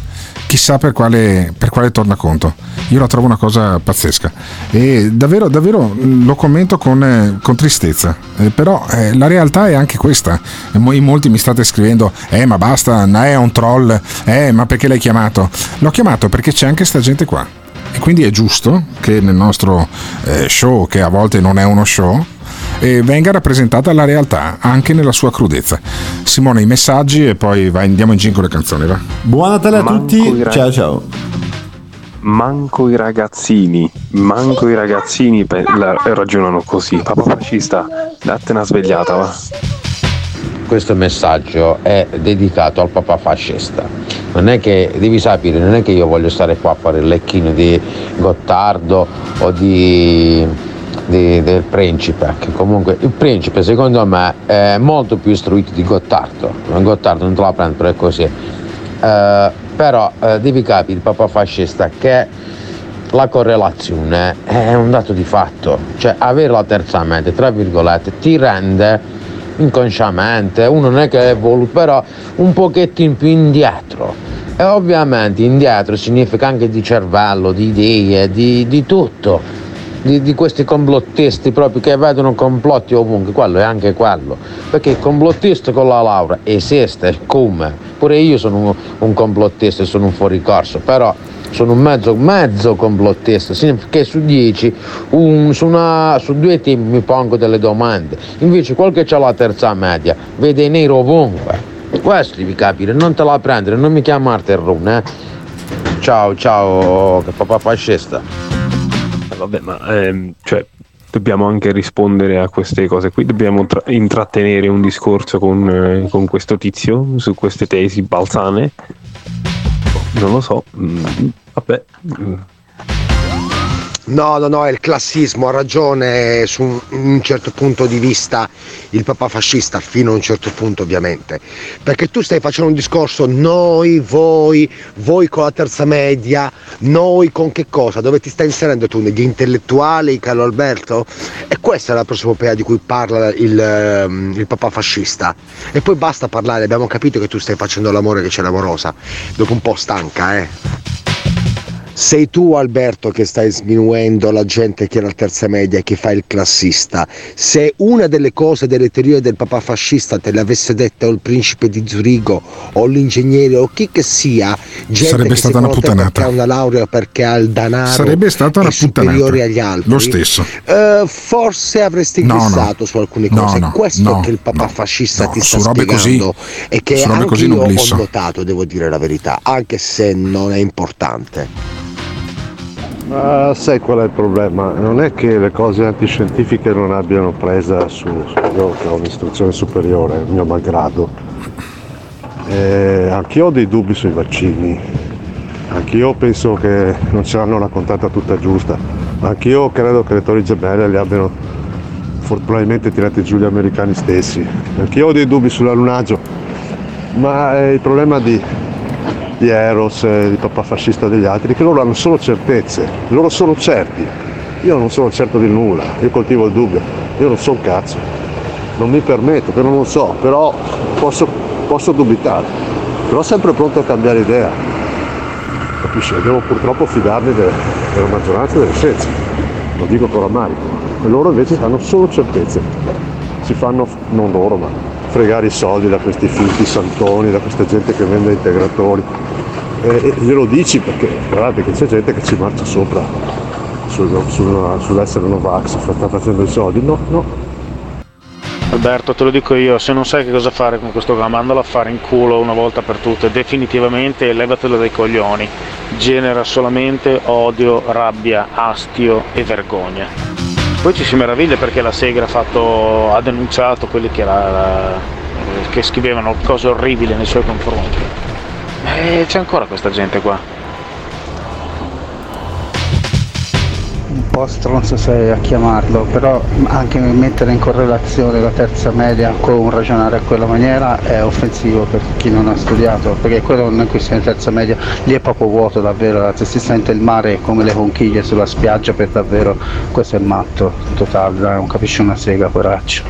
chissà per quale, per quale tornaconto. Io la trovo una cosa pazzesca e davvero, davvero mh, lo commento con, eh, con tristezza, Eh, però eh, la realtà è anche questa. In molti mi state scrivendo, eh ma basta, è un troll, eh ma perché l'hai chiamato? L'ho chiamato perché c'è anche sta gente qua e quindi è giusto che nel nostro eh, show, che a volte non è uno show, eh, venga rappresentata la realtà anche nella sua crudezza. Simone, i messaggi e poi vai, andiamo in giro con le canzoni, va? Buon Natale a Manco tutti, ragazzi. ciao ciao. Manco i ragazzini, manco i ragazzini pe- la- ragionano così. Papà fascista, date una svegliata, va. Questo messaggio è dedicato al papà fascista. Non è che, devi sapere, non è che io voglio stare qua a fare il lecchino di Gottardo o di, di- del principe, che comunque il principe secondo me è molto più istruito di Gottardo. Gottardo non te la prende, però è così. Eh, però eh, devi capire, il papà fascista, che la correlazione è un dato di fatto, cioè avere la terza mente, tra virgolette, ti rende inconsciamente, uno non è che è voluto, però un pochettino più indietro. E ovviamente indietro significa anche di cervello, di idee, di, di tutto, di, di questi complottisti proprio che vedono complotti ovunque, quello è anche quello, perché il complottista con la laurea esiste, come? Pure io sono un, un complottista, sono un fuoricorso, però sono un mezzo, mezzo complottista, significa che su dieci, un- su, una- su due team mi pongo delle domande, invece quel che ha la terza media vede nero ovunque. Questo devi capire, non te la prendere, non mi chiamarti Run, eh. Ciao, ciao, che papà fascista. Eh, Vabbè, ma ehm, cioè, dobbiamo anche rispondere a queste cose qui, dobbiamo tra- intrattenere un discorso con, eh, con questo tizio su queste tesi balzane. Non lo so, mm, vabbè. No, no, no, è il classismo, ha ragione su un- certo punto di vista il papà fascista, fino a un certo punto ovviamente, perché tu stai facendo un discorso noi, voi, voi con la terza media, noi con che cosa? Dove ti stai inserendo tu? Negli intellettuali, Carlo Alberto? E questa è la prosopopea di cui parla il, ehm, il papà fascista. E poi basta parlare, abbiamo capito che tu stai facendo l'amore che c'è l'amorosa, dopo un po' stanca, eh. Sei tu Alberto che stai sminuendo la gente che era al terza media e che fa il classista. Se una delle cose delle teorie del papà fascista te le avesse dette o il principe di Zurigo o l'ingegnere o chi che sia, gente Sarebbe che stata una puttanata. perché ha una laurea perché ha il danaro Sarebbe stata una è superiore puttanata. agli altri. Lo stesso. eh, forse avresti No, no. glissato su alcune No, cose. È no, questo no, che il papà no, fascista no, ti sta su robe così- e che su robe così non ho glisso. notato, devo dire la verità, anche se non è importante. Ma sai qual è il problema? Non è che le cose antiscientifiche non abbiano presa su, io che ho un'istruzione superiore, mio malgrado. Eh, anch'io ho dei dubbi sui vaccini, anch'io penso che non ce l'hanno raccontata tutta giusta, anch'io credo che le torri gemelle le abbiano for- probabilmente tirate giù gli americani stessi, anch'io ho dei dubbi sull'allunaggio, ma è il problema di, di Eros, eh, di papà fascista degli altri, che loro hanno solo certezze, loro sono certi. Io non sono certo di nulla, io coltivo il dubbio, io non so un cazzo, non mi permetto, però non lo so, però posso, posso dubitare, però sempre pronto a cambiare idea. Capisci? Devo purtroppo fidarmi de- della maggioranza delle scienze, lo dico con rammarico. Loro invece hanno solo certezze, si fanno, non loro, ma fregare i soldi da questi finti santoni, da questa gente che vende integratori. E, glielo dici perché guardate che c'è gente che ci marcia sopra sul- sul- sull'essere Novax, sta facendo i soldi. No, no, Alberto, te lo dico io, se non sai che cosa fare con questo qua, mandalo a fare in culo una volta per tutte, definitivamente levatelo dai coglioni. Genera solamente odio, rabbia, astio e vergogna. Poi ci si meraviglia perché la Segre ha, fatto, ha denunciato quelli che, la- che scrivevano cose orribili nei suoi confronti. E c'è ancora questa gente qua. Po' stronzo sei a chiamarlo, però anche mettere in correlazione la terza media con ragionare a quella maniera è offensivo per chi non ha studiato, perché quello non è questione di terza media, lì è proprio vuoto davvero, se si sente il mare come le conchiglie sulla spiaggia per davvero questo è matto totale, non capisce una sega, poraccio.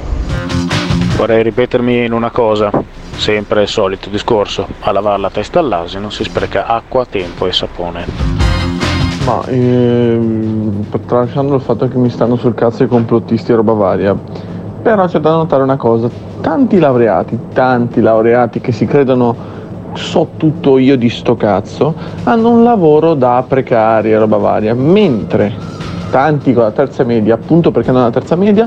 Vorrei ripetermi in una cosa, sempre il solito discorso, a lavare la testa all'asino si spreca acqua, tempo e sapone. Ma ehm, tralasciando il fatto che mi stanno sul cazzo i complottisti e roba varia, però c'è da notare una cosa, tanti laureati, tanti laureati che si credono so tutto io di sto cazzo, hanno un lavoro da precari e roba varia, mentre tanti con la terza media, appunto perché hanno la terza media,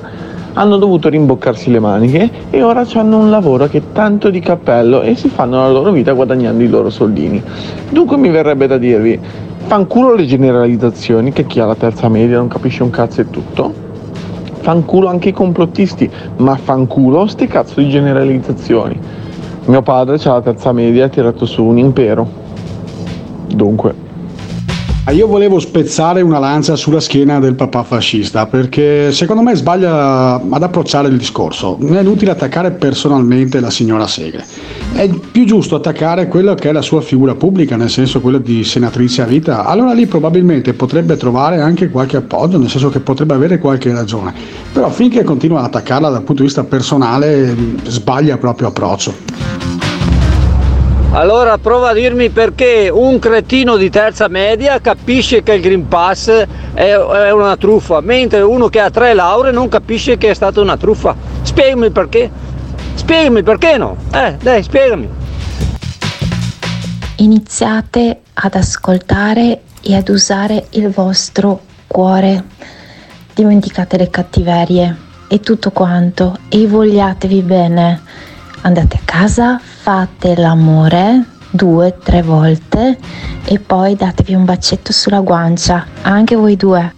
hanno dovuto rimboccarsi le maniche e ora hanno un lavoro che è tanto di cappello e si fanno la loro vita guadagnando i loro soldini. Dunque mi verrebbe da dirvi, fanculo le generalizzazioni, che chi ha la terza media non capisce un cazzo e tutto. Fanculo anche i complottisti, ma fanculo ste cazzo di generalizzazioni. Mio padre ha la terza media e ha tirato su un impero. Dunque. Ah, Io volevo spezzare una lancia sulla schiena del papà fascista perché secondo me sbaglia ad approcciare il discorso. Non è inutile attaccare personalmente la signora Segre. È più giusto attaccare quella che è la sua figura pubblica, nel senso quella di senatrice a vita. Allora lì probabilmente potrebbe trovare anche qualche appoggio, nel senso che potrebbe avere qualche ragione. Però finché continua ad attaccarla dal punto di vista personale sbaglia proprio approccio. Allora prova a dirmi perché un cretino di terza media capisce che il Green Pass è, è una truffa, mentre uno che ha tre lauree non capisce che è stata una truffa. Spiegami perché. Spiegami perché no. Eh, dai, spiegami. Iniziate ad ascoltare e ad usare il vostro cuore. Dimenticate le cattiverie e tutto quanto e vogliatevi bene. Andate a casa, fate l'amore due, tre volte e poi datevi un bacetto sulla guancia, anche voi due.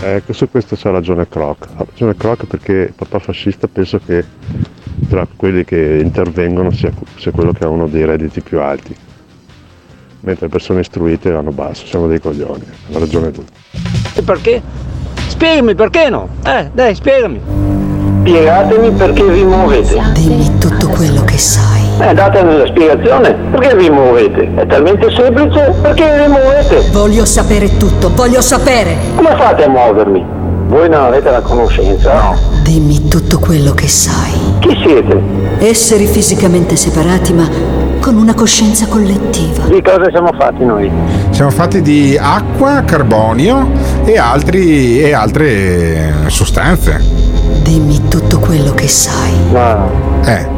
Ecco, su questo c'ha ragione Croc. Ha ragione Croc perché il papà fascista penso che tra quelli che intervengono sia, sia quello che ha uno dei redditi più alti, mentre le persone istruite vanno basso, siamo dei coglioni. Ha ragione tu. E perché? Spiegami perché no. Eh, dai, spiegami. Spiegatemi perché vi muovete. Dimmi tutto quello che sai. Eh, datemi una spiegazione. Perché vi muovete? È talmente semplice. Perché vi muovete? Voglio sapere tutto, voglio sapere. Come fate a muovermi? Voi non avete la conoscenza? No. Dimmi tutto quello che sai. Chi siete? Esseri fisicamente separati ma con una coscienza collettiva. Di cosa siamo fatti noi? Siamo fatti di acqua, carbonio e, altri, e altre sostanze. Dimmi tutto quello che sai. Eh.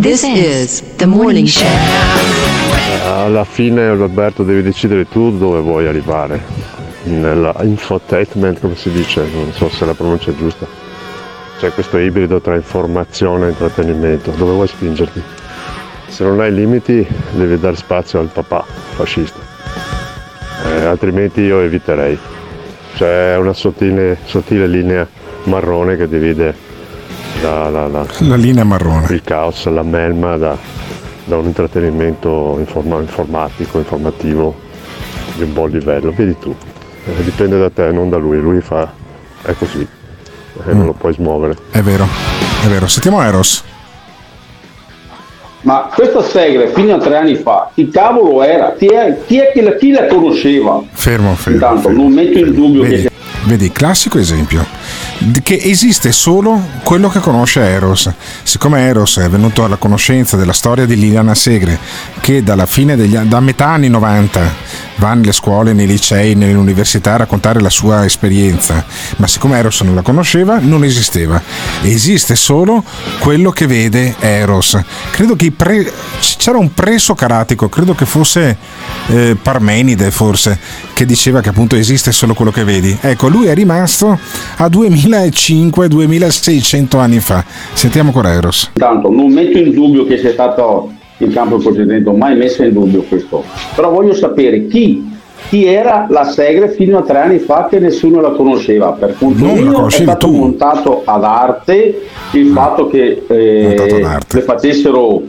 This is the morning show. Eh, Alla fine Roberto devi decidere tu dove vuoi arrivare. Nella infotainment come si dice, non so se la pronuncia è giusta. C'è questo ibrido tra informazione e intrattenimento, dove vuoi spingerti? Se non hai limiti devi dare spazio al papà fascista. Eh, altrimenti io eviterei. C'è una sottile, sottile linea marrone che divide la, la- la- La linea marrone. il caos, la melma da, da un intrattenimento informa- informatico, informativo di un buon livello. Vedi tu, Eh, dipende da te, non da lui. Lui fa, è così, e non lo puoi smuovere. È vero, è vero. Sentiamo Eros. Ma questa Segre fino a tre anni fa, chi cavolo era? Chi è, chi è che la, chi la conosceva? Fermo, fermo. Intanto non metto in dubbio Vedi, che vedi, classico esempio che esiste solo quello che conosce Eros. Siccome Eros è venuto alla conoscenza della storia di Liliana Segre, che dalla fine degli da metà anni 90 va nelle scuole, nei licei, nelle università a raccontare la sua esperienza, ma siccome Eros non la conosceva, non esisteva. Esiste solo quello che vede Eros. Credo che pre- c'era un presocratico, credo che fosse eh, Parmenide forse, che diceva che appunto esiste solo quello che vedi. Ecco, lui è rimasto a 2005-2600 anni fa. Sentiamo con Eros. intanto non metto in dubbio che sia stato in campo il precedente, ho mai messo in dubbio questo. Però voglio sapere chi, chi era la Segre fino a tre anni fa che nessuno la conosceva. Per conto Non mio è stato tu. montato ad arte il fatto che eh, le facessero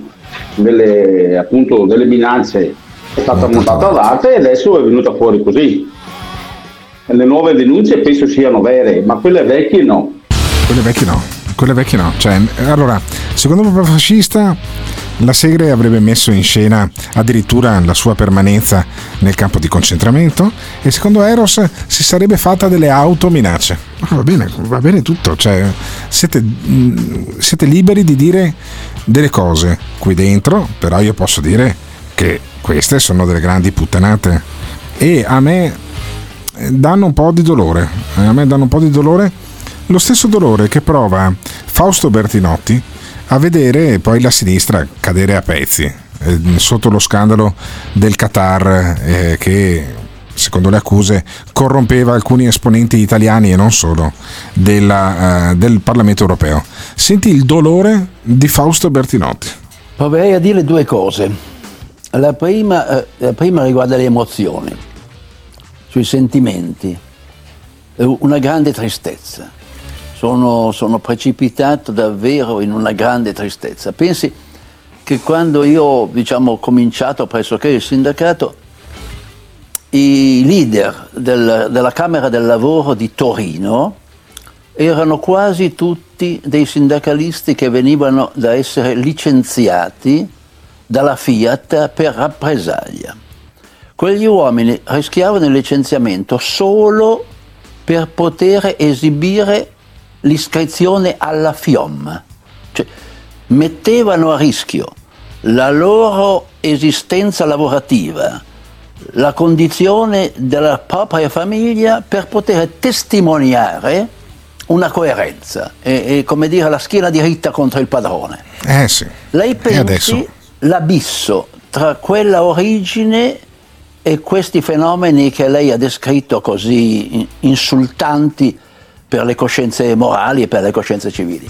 delle, appunto, delle minacce. È stata montata ad arte e adesso è venuta fuori così. Le nuove denunce penso siano vere, ma quelle vecchie no. Quelle vecchie no, quelle vecchie no. Cioè, allora, secondo proprio fascista, la Segre avrebbe messo in scena addirittura la sua permanenza nel campo di concentramento e secondo Eros si sarebbe fatta delle autominacce. Ma Va bene, va bene tutto, cioè, siete, mh, siete liberi di dire delle cose qui dentro, però io posso dire che queste sono delle grandi puttanate e a me danno un po' di dolore. Eh, A me danno un po' di dolore. Lo stesso dolore che prova Fausto Bertinotti a vedere poi la sinistra cadere a pezzi eh, sotto lo scandalo del Qatar eh, che secondo le accuse corrompeva alcuni esponenti italiani e non solo della, eh, del Parlamento europeo. Senti il dolore di Fausto Bertinotti. Proverei a dire due cose. La prima, eh, la prima riguarda le emozioni, sui sentimenti. Una grande tristezza. Sono, sono precipitato davvero in una grande tristezza. Pensi che quando io diciamo, ho cominciato pressoché il sindacato, i leader del- della Camera del Lavoro di Torino erano quasi tutti dei sindacalisti che venivano da essere licenziati dalla Fiat per rappresaglia. Quegli uomini rischiavano il licenziamento solo per poter esibire l'iscrizione alla FIOM, cioè mettevano a rischio la loro esistenza lavorativa, la condizione della propria famiglia per poter testimoniare una coerenza e, e, come dire la schiena diritta contro il padrone. Eh sì. Lei pensi l'abisso tra quella origine e questi fenomeni che lei ha descritto così insultanti per le coscienze morali e per le coscienze civili.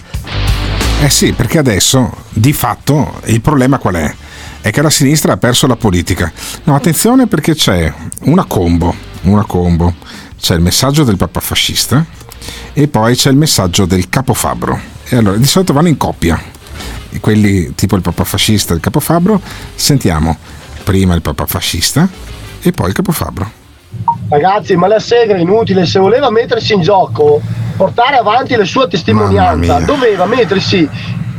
Eh sì, perché adesso di fatto il problema qual è? È che la sinistra ha perso la politica. No, attenzione perché c'è una combo, una combo. C'è il messaggio del papa fascista e poi c'è il messaggio del capofabbro. E allora di solito vanno in coppia. Quelli tipo il papa fascista e il capofabbro, sentiamo prima il papa fascista e poi il capofabbro. Ragazzi, ma la Segre è inutile, se voleva mettersi in gioco, portare avanti la sua testimonianza, doveva mettersi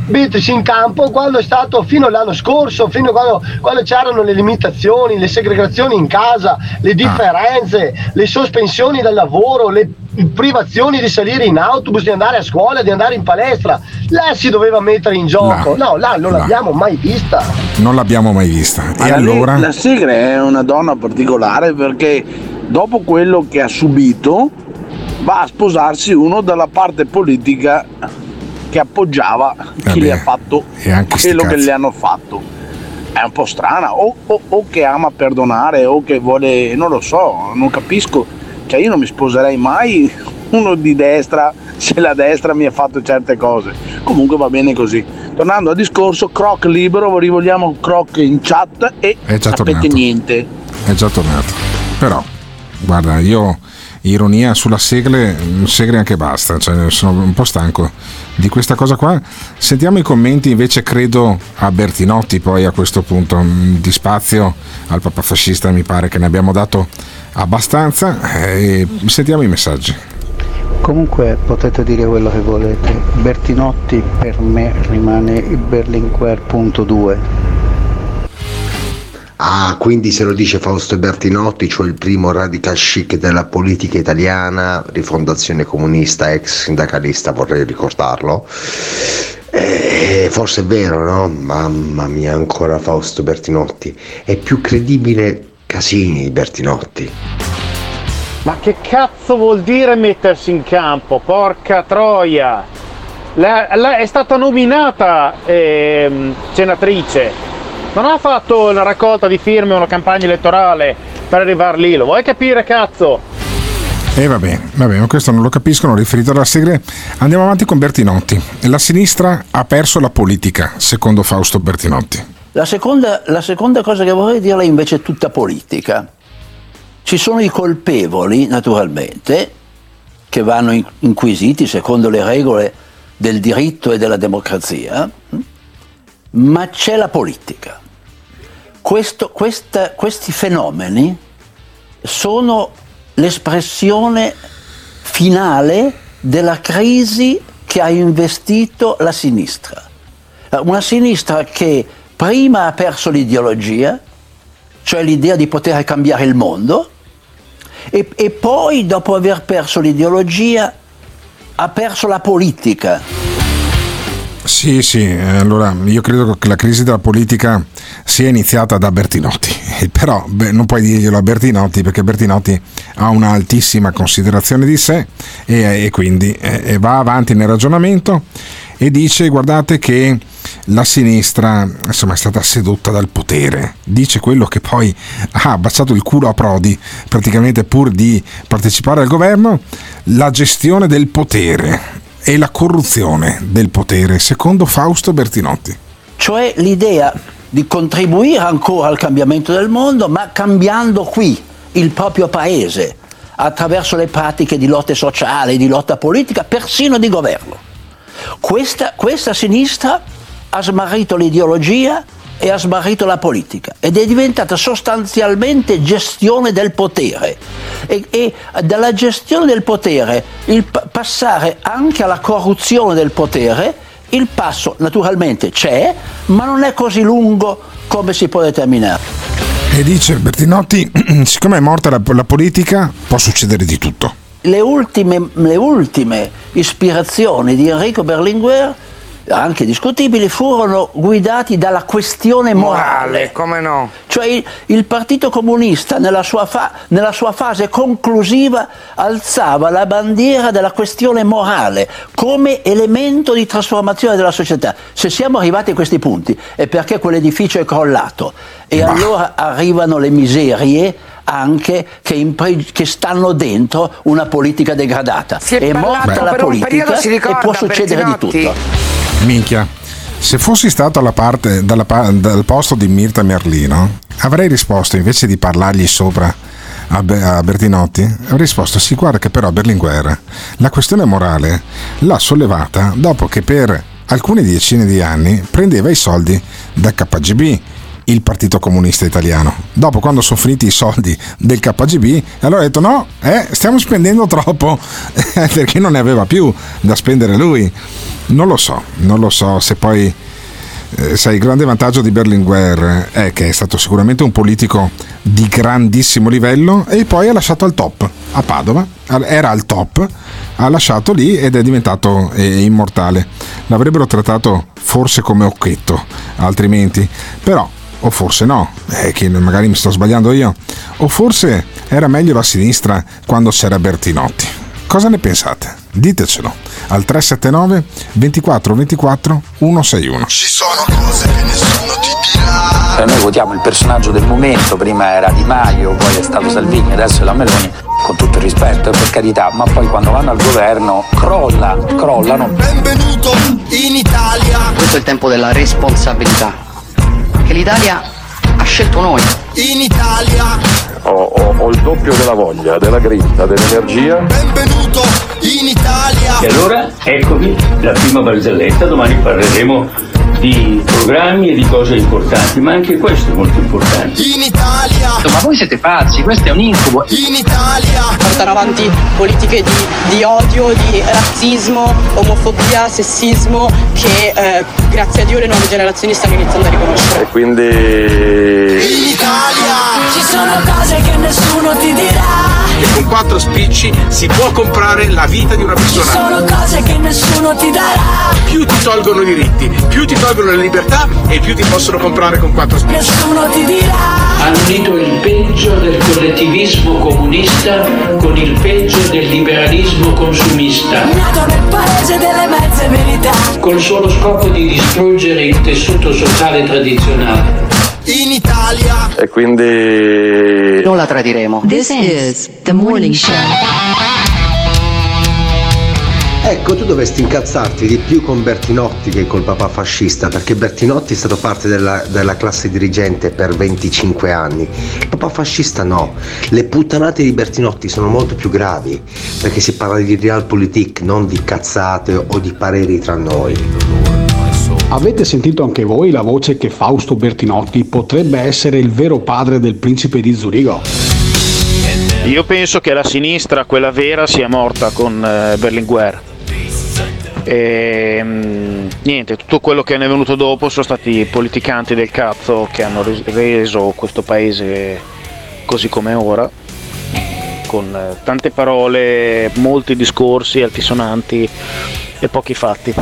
mettersi in campo quando è stato fino all'anno scorso, fino a quando, quando c'erano le limitazioni, le segregazioni in casa, le ah. differenze, ah. le sospensioni dal lavoro, le privazioni di salire in autobus, di andare a scuola, di andare in palestra. Lei si doveva mettere in gioco. No, no là non no. l'abbiamo mai vista. Non l'abbiamo mai vista. E allora? La Segre è una donna particolare perché dopo quello che ha subito va a sposarsi uno dalla parte politica che appoggiava chi Vabbè, le ha fatto quello che le hanno fatto. È un po' strana, o, o, o, che ama perdonare, o che vuole, non lo so, non capisco. Cioè io non mi sposerei mai uno di destra se la destra mi ha fatto certe cose. Comunque va bene così. Tornando al discorso, Croc libero, rivogliamo Croc in chat e sapete niente. È già tornato. Però, guarda, io ironia sulla segle, segle anche basta, cioè, sono un po' stanco di questa cosa qua. Sentiamo i commenti invece credo a Bertinotti poi a questo punto di spazio al papa fascista mi pare che ne abbiamo dato abbastanza e sentiamo i messaggi. Comunque potete dire quello che volete, Bertinotti per me rimane il Berlinguer.2 Ah, quindi se lo dice Fausto Bertinotti, cioè il primo radical chic della politica italiana, rifondazione comunista, ex sindacalista, vorrei ricordarlo. Eh, forse è vero, no? Mamma mia, ancora Fausto Bertinotti. È più credibile Casini Bertinotti. Ma che cazzo vuol dire mettersi in campo? Porca troia! La, la, è stata nominata eh, senatrice non ha fatto una raccolta di firme o una campagna elettorale per arrivare lì, lo vuoi capire cazzo? E eh, va bene, va bene, questo non lo capiscono, riferito alla segre. Andiamo avanti con Bertinotti. La sinistra ha perso la politica, secondo Fausto Bertinotti. La seconda, la seconda cosa che vorrei dirle invece è tutta politica. Ci sono i colpevoli, naturalmente, che vanno inquisiti secondo le regole del diritto e della democrazia, ma c'è la politica questo, questa, questi fenomeni sono l'espressione finale della crisi che ha investito la sinistra. Una sinistra che prima ha perso l'ideologia, cioè l'idea di poter cambiare il mondo, e, e poi dopo aver perso l'ideologia ha perso la politica. Sì, sì, allora io credo che la crisi della politica sia iniziata da Bertinotti, però beh, non puoi dirglielo a Bertinotti perché Bertinotti ha un'altissima considerazione di sé e, e quindi eh, va avanti nel ragionamento e dice guardate che la sinistra insomma, è stata sedotta dal potere, dice quello che poi ha baciato il culo a Prodi praticamente pur di partecipare al governo, la gestione del potere e la corruzione del potere, secondo Fausto Bertinotti. Cioè l'idea di contribuire ancora al cambiamento del mondo, ma cambiando qui il proprio paese attraverso le pratiche di lotta sociale, di lotta politica, persino di governo. Questa, questa sinistra ha smarrito l'ideologia e ha smarrito la politica ed è diventata sostanzialmente gestione del potere e, e dalla gestione del potere il passare anche alla corruzione del potere il passo naturalmente c'è, ma non è così lungo come si può determinare. E dice Bertinotti, siccome è morta la, la politica, può succedere di tutto. Le ultime, le ultime, ispirazioni di Enrico Berlinguer anche discutibili, furono guidati dalla questione morale. come no? Cioè il, il Partito Comunista nella sua, fa- nella sua fase conclusiva alzava la bandiera della questione morale come elemento di trasformazione della società. Se siamo arrivati a questi punti è perché quell'edificio è crollato e allora arrivano le miserie anche che, impre- che stanno dentro una politica degradata. È, morta la politica si e può succedere di tutto. Minchia, se fossi stato parte, dalla dal posto di Mirta Merlino, avrei risposto invece di parlargli sopra a Bertinotti, avrei risposto sì, guarda che però Berlinguer la questione morale l'ha sollevata dopo che per alcune decine di anni prendeva i soldi da KGB il Partito Comunista Italiano. Dopo, quando sono finiti i soldi del KGB, allora ha detto: No, eh, stiamo spendendo troppo perché non ne aveva più da spendere lui. Non lo so, non lo so se poi. eh, sai, il grande vantaggio di Berlinguer è che è stato sicuramente un politico di grandissimo livello e poi ha lasciato al top a Padova, era al top, ha lasciato lì ed è diventato eh, immortale. L'avrebbero trattato forse come occhetto, altrimenti, però o forse no, eh, che magari mi sto sbagliando io, o forse era meglio la sinistra quando c'era Bertinotti. Cosa ne pensate? Ditecelo al 379 24 24 161. Ci sono cose che nessuno ti dirà. Eh, Noi votiamo il personaggio del momento, prima era Di Maio, poi è stato Salvini, adesso è la Meloni, con tutto il rispetto, per carità, ma poi quando vanno al governo crolla, crollano. Benvenuto in Italia. Questo è il tempo della responsabilità. Che l'Italia ha scelto noi. In Italia. Ho, ho- ho il doppio della voglia, della grinta, dell'energia. Benvenuto in Italia. E allora eccovi la prima barzelletta, domani parleremo di programmi e di cose importanti, ma anche questo è molto importante. In Italia. Ma voi siete pazzi, questo è un incubo. In Italia. portare avanti politiche di, di odio, di razzismo, omofobia, sessismo che eh, grazie a Dio le nuove generazioni stanno iniziando a riconoscere. E quindi In Italia. Ci sono cose che nessuno ti dirà. E con quattro spicci si può comprare la vita di una Ci persona. sono cose che nessuno ti darà. Più ti tolgono i diritti, più ti tolgono le libertà e più ti possono comprare con quattro spicci. Nessuno ti dirà. Hanno unito il peggio del collettivismo comunista con il peggio del liberalismo consumista, Nato nel paese delle mezze verità. col solo scopo di distruggere il tessuto sociale tradizionale. In Italia. E quindi... Non la tradiremo. This is the morning show. Ecco, tu dovresti incazzarti di più con Bertinotti che col papà fascista, perché Bertinotti è stato parte della, della classe dirigente per 25 anni. Il papà fascista no. Le puttanate di Bertinotti sono molto più gravi, perché si parla di realpolitik, non di cazzate o di pareri tra noi. Avete sentito anche voi la voce che Fausto Bertinotti potrebbe essere il vero padre del principe di Zurigo? Io penso che la sinistra, quella vera, sia morta con eh, Berlinguer. E, mm, niente, tutto quello che ne è venuto dopo sono stati politicanti del cazzo che hanno res- reso questo paese così come è ora, con eh, tante parole, molti discorsi altisonanti e pochi fatti.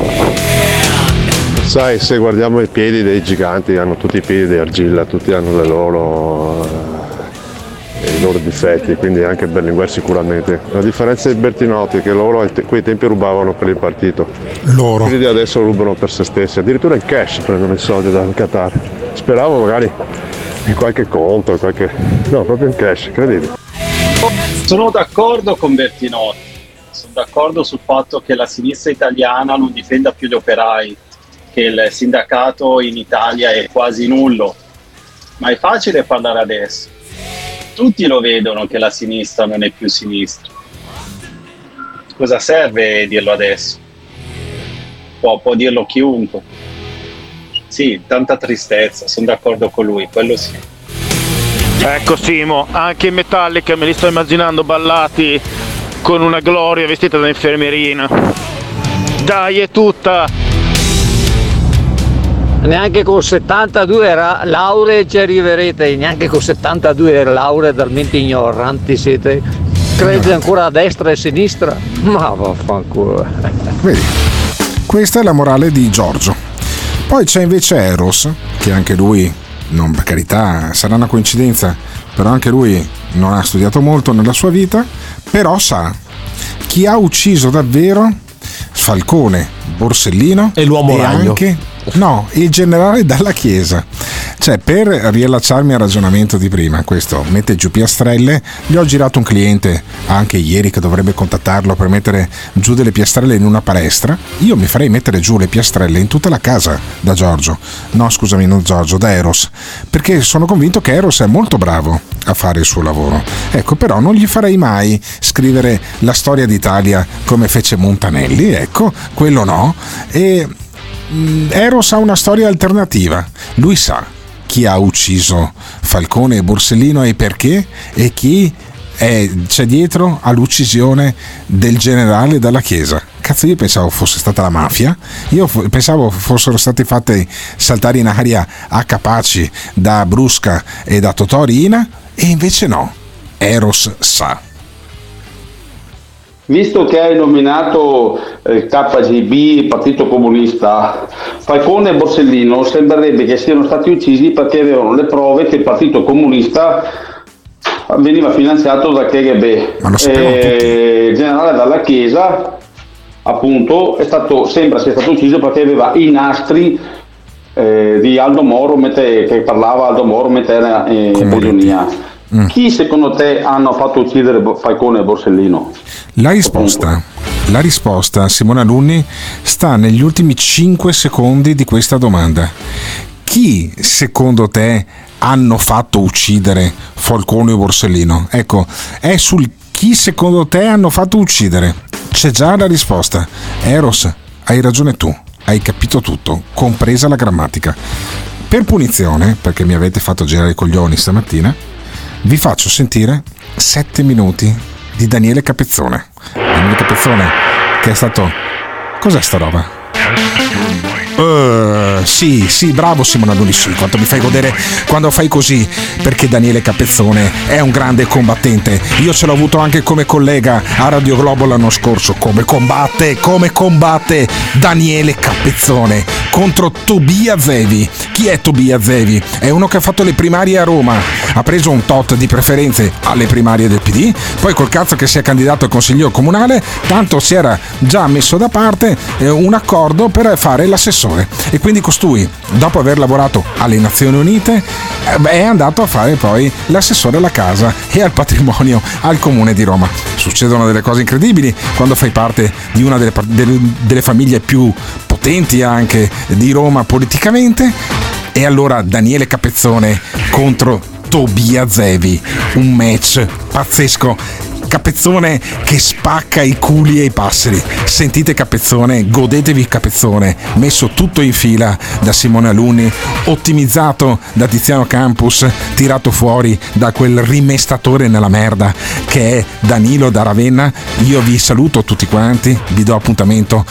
Sai, se guardiamo i piedi dei giganti, hanno tutti i piedi di argilla, tutti hanno le loro, eh, i loro difetti, quindi anche Berlinguer sicuramente. La differenza di Bertinotti è che loro a te- quei tempi rubavano per il partito. Loro. Quelli di adesso rubano per se stessi, addirittura in cash prendono i soldi dal Qatar. Speravo magari in qualche conto, in qualche... no, proprio in cash, credibile. Sono d'accordo con Bertinotti, sono d'accordo sul fatto che la sinistra italiana non difenda più gli operai, che il sindacato in Italia è quasi nullo, ma è facile parlare adesso. Tutti lo vedono che la sinistra non è più sinistra. Cosa serve dirlo adesso? Può, può dirlo chiunque. Sì, tanta tristezza, sono d'accordo con lui, quello sì. Ecco Simo, anche in Metallica me li sto immaginando ballati con una gloria vestita da infermierina. Dai, è tutta! Neanche con 72 ra- lauree ci arriverete, neanche con 72 lauree talmente ignoranti siete. Credete ancora a destra e a sinistra? Ma vaffanculo. Vedi, Questa è la morale di Giorgio. Poi c'è invece Eros, che anche lui, non per carità, sarà una coincidenza, però anche lui non ha studiato molto nella sua vita, però sa chi ha ucciso davvero Falcone, Borsellino e l'uomo ragno. anche no, il generale dalla Chiesa. Cioè, per riallacciarmi al ragionamento di prima, questo mette giù piastrelle, gli ho girato un cliente anche ieri che dovrebbe contattarlo per mettere giù delle piastrelle in una palestra. Io mi farei mettere giù le piastrelle in tutta la casa da Giorgio. No, scusami, non Giorgio, da Eros. Perché sono convinto che Eros è molto bravo a fare il suo lavoro. Ecco, però non gli farei mai scrivere la storia d'Italia come fece Montanelli, ecco, quello no. E Eros ha una storia alternativa. Lui sa chi ha ucciso Falcone e Borsellino e perché e chi è, c'è dietro all'uccisione del generale dalla Chiesa. Cazzo, io pensavo fosse stata la mafia, io f- pensavo fossero state fatte saltare in aria a Capaci da Brusca e da Totorina e invece no, Eros sa. Visto che hai nominato eh, KGB, Partito Comunista, Falcone e Borsellino sembrerebbe che siano stati uccisi perché avevano le prove che il Partito Comunista veniva finanziato da KGB. Ma lo Eh, il generale dalla Chiesa, appunto, è stato, sembra sia stato ucciso perché aveva i nastri eh, di Aldo Moro mentre, che parlava Aldo Moro mentre era in prigionia. Chi secondo te hanno fatto uccidere Falcone e Borsellino? La risposta, la risposta, Simone Alunni, sta negli ultimi 5 secondi di questa domanda. Chi secondo te hanno fatto uccidere Falcone e Borsellino? Ecco, è sul chi secondo te hanno fatto uccidere. C'è già la risposta. Eros, hai ragione tu, hai capito tutto, compresa la grammatica. Per punizione, perché mi avete fatto girare i coglioni stamattina, vi faccio sentire 7 minuti di Daniele Capezzone. Daniele Capezzone, che è stato. Cos'è sta roba? Eh, sì, sì, bravo Simone Alunni, sì, quanto mi fai godere quando fai così, perché Daniele Capezzone è un grande combattente. Io ce l'ho avuto anche come collega a Radio Globo l'anno scorso. Come combatte, come combatte Daniele Capezzone contro Tobia Zevi. Chi è Tobia Zevi? È uno che ha fatto le primarie a Roma, ha preso un tot di preferenze alle primarie del PD, poi col cazzo che si è candidato al consiglio comunale, tanto si era già messo da parte eh, un accordo per fare l'assessore e quindi costui, dopo aver lavorato alle Nazioni Unite, eh, è andato a fare poi l'assessore alla casa e al patrimonio al comune di Roma. Succedono delle cose incredibili quando fai parte di una delle, delle- delle famiglie più potenti anche di Roma politicamente. E allora Daniele Capezzone contro Tobia Zevi, un match pazzesco. Capezzone che spacca i culi ai passeri. Sentite Capezzone, godetevi Capezzone, messo tutto in fila da Simone Alunni, ottimizzato da Tiziano Campus, tirato fuori da quel rimestatore nella merda che è Danilo da Ravenna. Io vi saluto tutti quanti, vi do appuntamento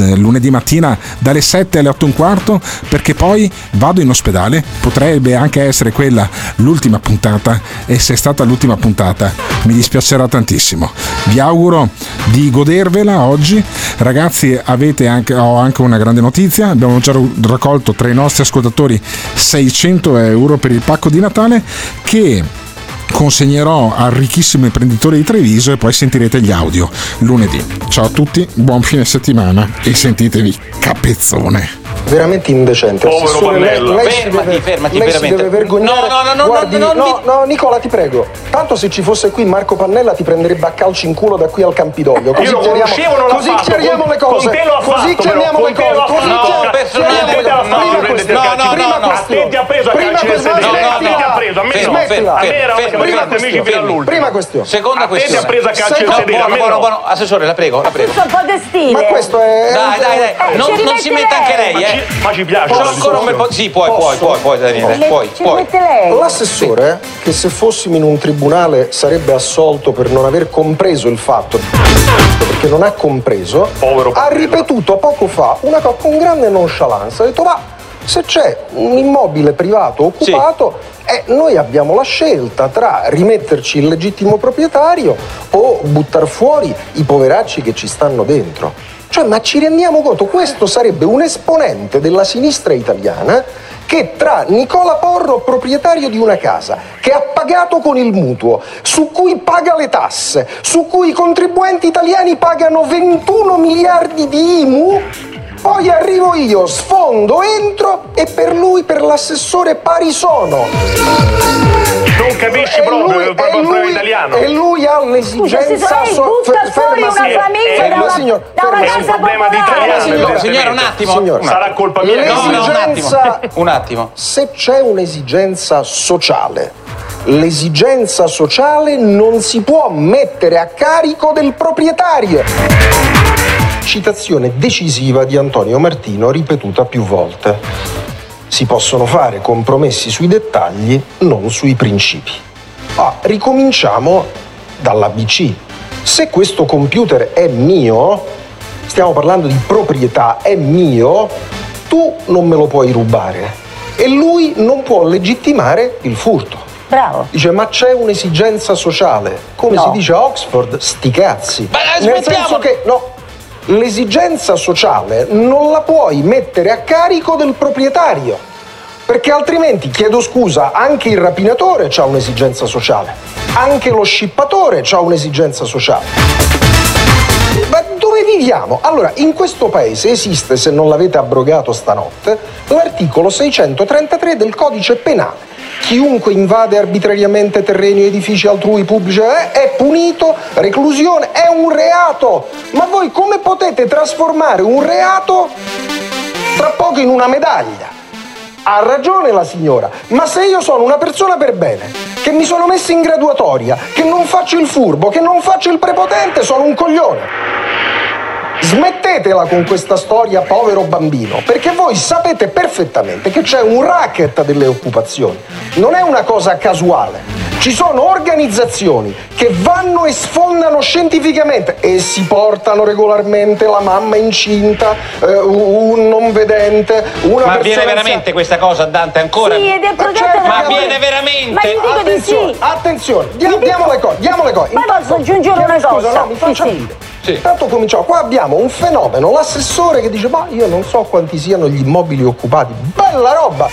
eh, lunedì mattina dalle 7 alle 8 e un quarto perché poi vado in ospedale, potrebbe anche essere quella l'ultima puntata e se è stata l'ultima puntata mi dispiacerà tantissimo. Vi auguro di godervela oggi. Ragazzi, anche, ho anche una grande notizia. Abbiamo già raccolto tra i nostri ascoltatori 600 euro per il pacco di Natale che consegnerò al ricchissimo imprenditore di Treviso e poi sentirete gli audio lunedì. Ciao a tutti, buon fine settimana e sentitevi capezzone. Veramente indecente. Povero Assessore, lei, Pannella. lei si Fermati, deve, fermati, lei veramente. deve vergognare. No, no, no, no, Guardi, no, no, no, no, Nicola, ti prego. Tanto se ci fosse qui Marco Pannella ti prenderebbe a calci in culo da qui al Campidoglio. Così Io lo chiariamo, conoscevo, non l'ha così fatto. chiariamo le Con- cose. con te lo ha così fatto, chiariamo però, le con te cose. Così fatto. chiariamo- Personalmente chiariamo- l'ha fatto, prendete questione. Prima No, no, questione. a te ti ha preso a Prima calci questione. nel sedere. Smettila. A te ti ha preso, a me no. Smettila. A me era- Prima prima te questione. mica fino all'ultimo. Prima questione. Seconda A te ti ha questione. preso a No, sedere, a buono, buono, no. buono. Assessore, la prego, la prego. Ma questo è. Dai, dai, dai, Eh, non, si metta anche lei. lei, Ma eh. Ma ci piace. La ancora un bel po'. Sì, puoi, puoi, puoi, puoi, Daniele, Le- puoi, ci puoi. lei. L'assessore, che se fossimo in un tribunale sarebbe assolto per non aver compreso il fatto, perché non ha compreso, ha ripetuto poco fa una cosa con grande nonchalance. Ha detto, ma se c'è un immobile privato occupato, eh, noi abbiamo la scelta tra rimetterci il legittimo proprietario o buttar fuori i poveracci che ci stanno dentro. Cioè, ma ci rendiamo conto, questo sarebbe un esponente della sinistra italiana che tra Nicola Porro, proprietario di una casa, che ha pagato con il mutuo, su cui paga le tasse, su cui i contribuenti italiani pagano 21 miliardi di IMU, poi arrivo io, sfondo, entro e per lui, per l'assessore, pari sono. Non capisci E proprio lui- il proprio lui- problema italiano. E lui ha l'esigenza... Scusa, se so- butta fe- fuori ferma, una famiglia Ferma, da una- signora, da una ferma, casa problema di italiano, Signora, signora, un attimo. Signora. Sarà colpa mia. No, no, un attimo. Un attimo. Se c'è un'esigenza sociale, l'esigenza sociale non si può mettere a carico del proprietario. Citazione decisiva di Antonio Martino ripetuta più volte. Si possono fare compromessi sui dettagli, non sui principi. Ah, ricominciamo dall'ABC. Se questo computer è mio, stiamo parlando di proprietà, è mio, tu non me lo puoi rubare. E lui non può legittimare il furto. Bravo. Dice, ma c'è un'esigenza sociale. Come No. si dice a Oxford, sti cazzi. Ma Nel senso che, no, l'esigenza sociale non la puoi mettere a carico del proprietario. Perché altrimenti, chiedo scusa, anche il rapinatore ha un'esigenza sociale. Anche lo scippatore ha un'esigenza sociale. Ma dove viviamo? Allora, in questo paese esiste, se non l'avete abrogato stanotte, l'articolo 633 del codice penale. Chiunque invade arbitrariamente terreni o edifici altrui pubblici eh, è punito, reclusione, è un reato. Ma voi come potete trasformare un reato tra poco in una medaglia? Ha ragione la signora, ma se io sono una persona per bene, che mi sono messo in graduatoria, che non faccio il furbo, che non faccio il prepotente, sono un coglione. Smettetela con questa storia povero bambino, perché voi sapete perfettamente che c'è un racket delle occupazioni, non è una cosa casuale. Ci sono organizzazioni che vanno e sfondano scientificamente e si portano regolarmente la mamma incinta, eh, un non vedente, una Ma persona avviene anziana- veramente questa cosa, Dante, ancora? Sì, ed è progetto certo da- Ma avviene veramente? Ma gli dico di Attenzione, sì. attenzione, dia- diamo le cose, diamo le cose. Ma posso aggiungere una Scusa, cosa? no, mi faccia Sì, sì. Dire. Intanto cominciamo, qua abbiamo un fenomeno, l'assessore che dice ma io non so quanti siano gli immobili occupati, bella roba!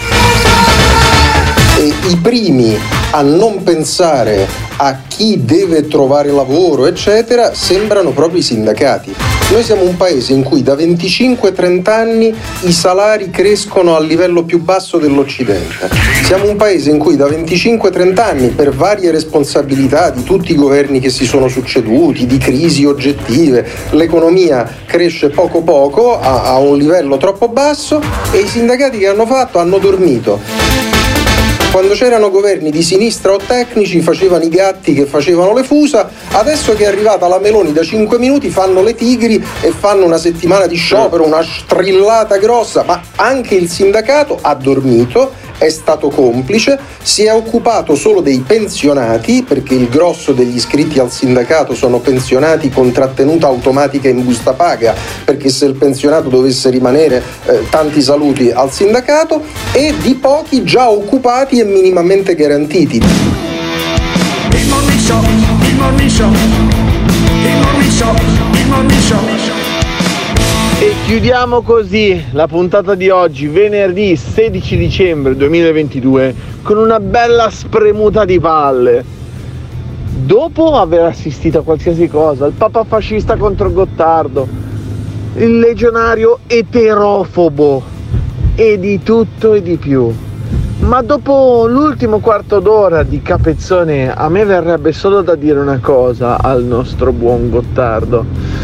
E I primi a non pensare a chi deve trovare lavoro, eccetera, sembrano proprio i sindacati. Noi siamo un paese in cui da 25-30 anni i salari crescono al livello più basso dell'Occidente. Siamo un paese in cui da 25-30 anni, per varie responsabilità di tutti i governi che si sono succeduti, di crisi oggettive, l'economia cresce poco poco, a, a un livello troppo basso e i sindacati che hanno fatto hanno dormito. Quando c'erano governi di sinistra o tecnici facevano i gatti che facevano le fusa, adesso che è arrivata la Meloni da 5 minuti fanno le tigri e fanno una settimana di sciopero, una strillata grossa, ma anche il sindacato ha dormito, è stato complice, si è occupato solo dei pensionati, perché il grosso degli iscritti al sindacato sono pensionati con trattenuta automatica in busta paga, perché se il pensionato dovesse rimanere eh, tanti saluti al sindacato, e di pochi già occupati e minimamente garantiti. Il morning show, il morning show, il morning show, il morning show. Chiudiamo così la puntata di oggi, venerdì 16 dicembre 2022, con una bella spremuta di palle. Dopo aver assistito a qualsiasi cosa, il papa fascista contro Gottardo, il legionario eterofobo e di tutto e di più. Ma dopo l'ultimo quarto d'ora di capezzone, a me verrebbe solo da dire una cosa al nostro buon Gottardo.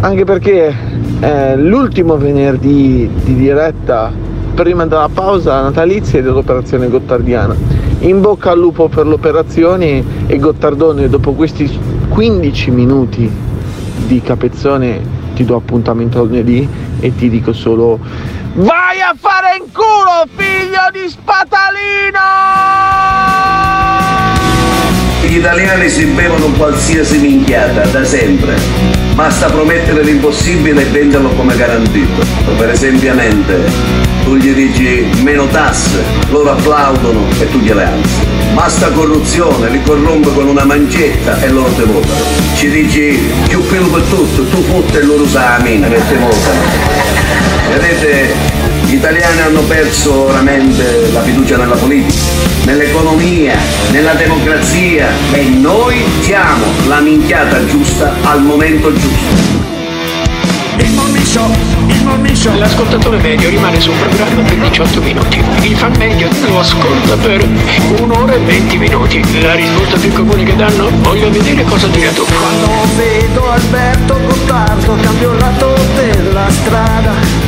Anche perché è l'ultimo venerdì di diretta prima della pausa natalizia dell'operazione gottardiana. In bocca al lupo per l'operazione e Gottardone dopo questi 15 minuti di capezzone ti do appuntamento lunedì e ti dico solo Vai a fare in culo figlio di spatalino! italiani si bevono qualsiasi minchiata, da sempre. Basta promettere l'impossibile e venderlo come garantito. Per esempio, tu gli dici meno tasse, loro applaudono e tu gliele alzi. Basta corruzione, li corrompe con una mancetta e loro te votano. Ci dici più pelo per tutto, tu fotte e loro sa la mina e te votano. Vedete, gli italiani hanno perso veramente la fiducia nella politica, nell'economia, nella democrazia e noi siamo la minchiata giusta al momento giusto. Il show, il show. L'ascoltatore medio rimane sul programma per 18 minuti. Il fan medio lo ascolta per un'ora e 20 minuti. La risposta più comune che danno? Voglio vedere cosa dirà tu. Quando vedo Alberto Gottardo cambio il lato della strada.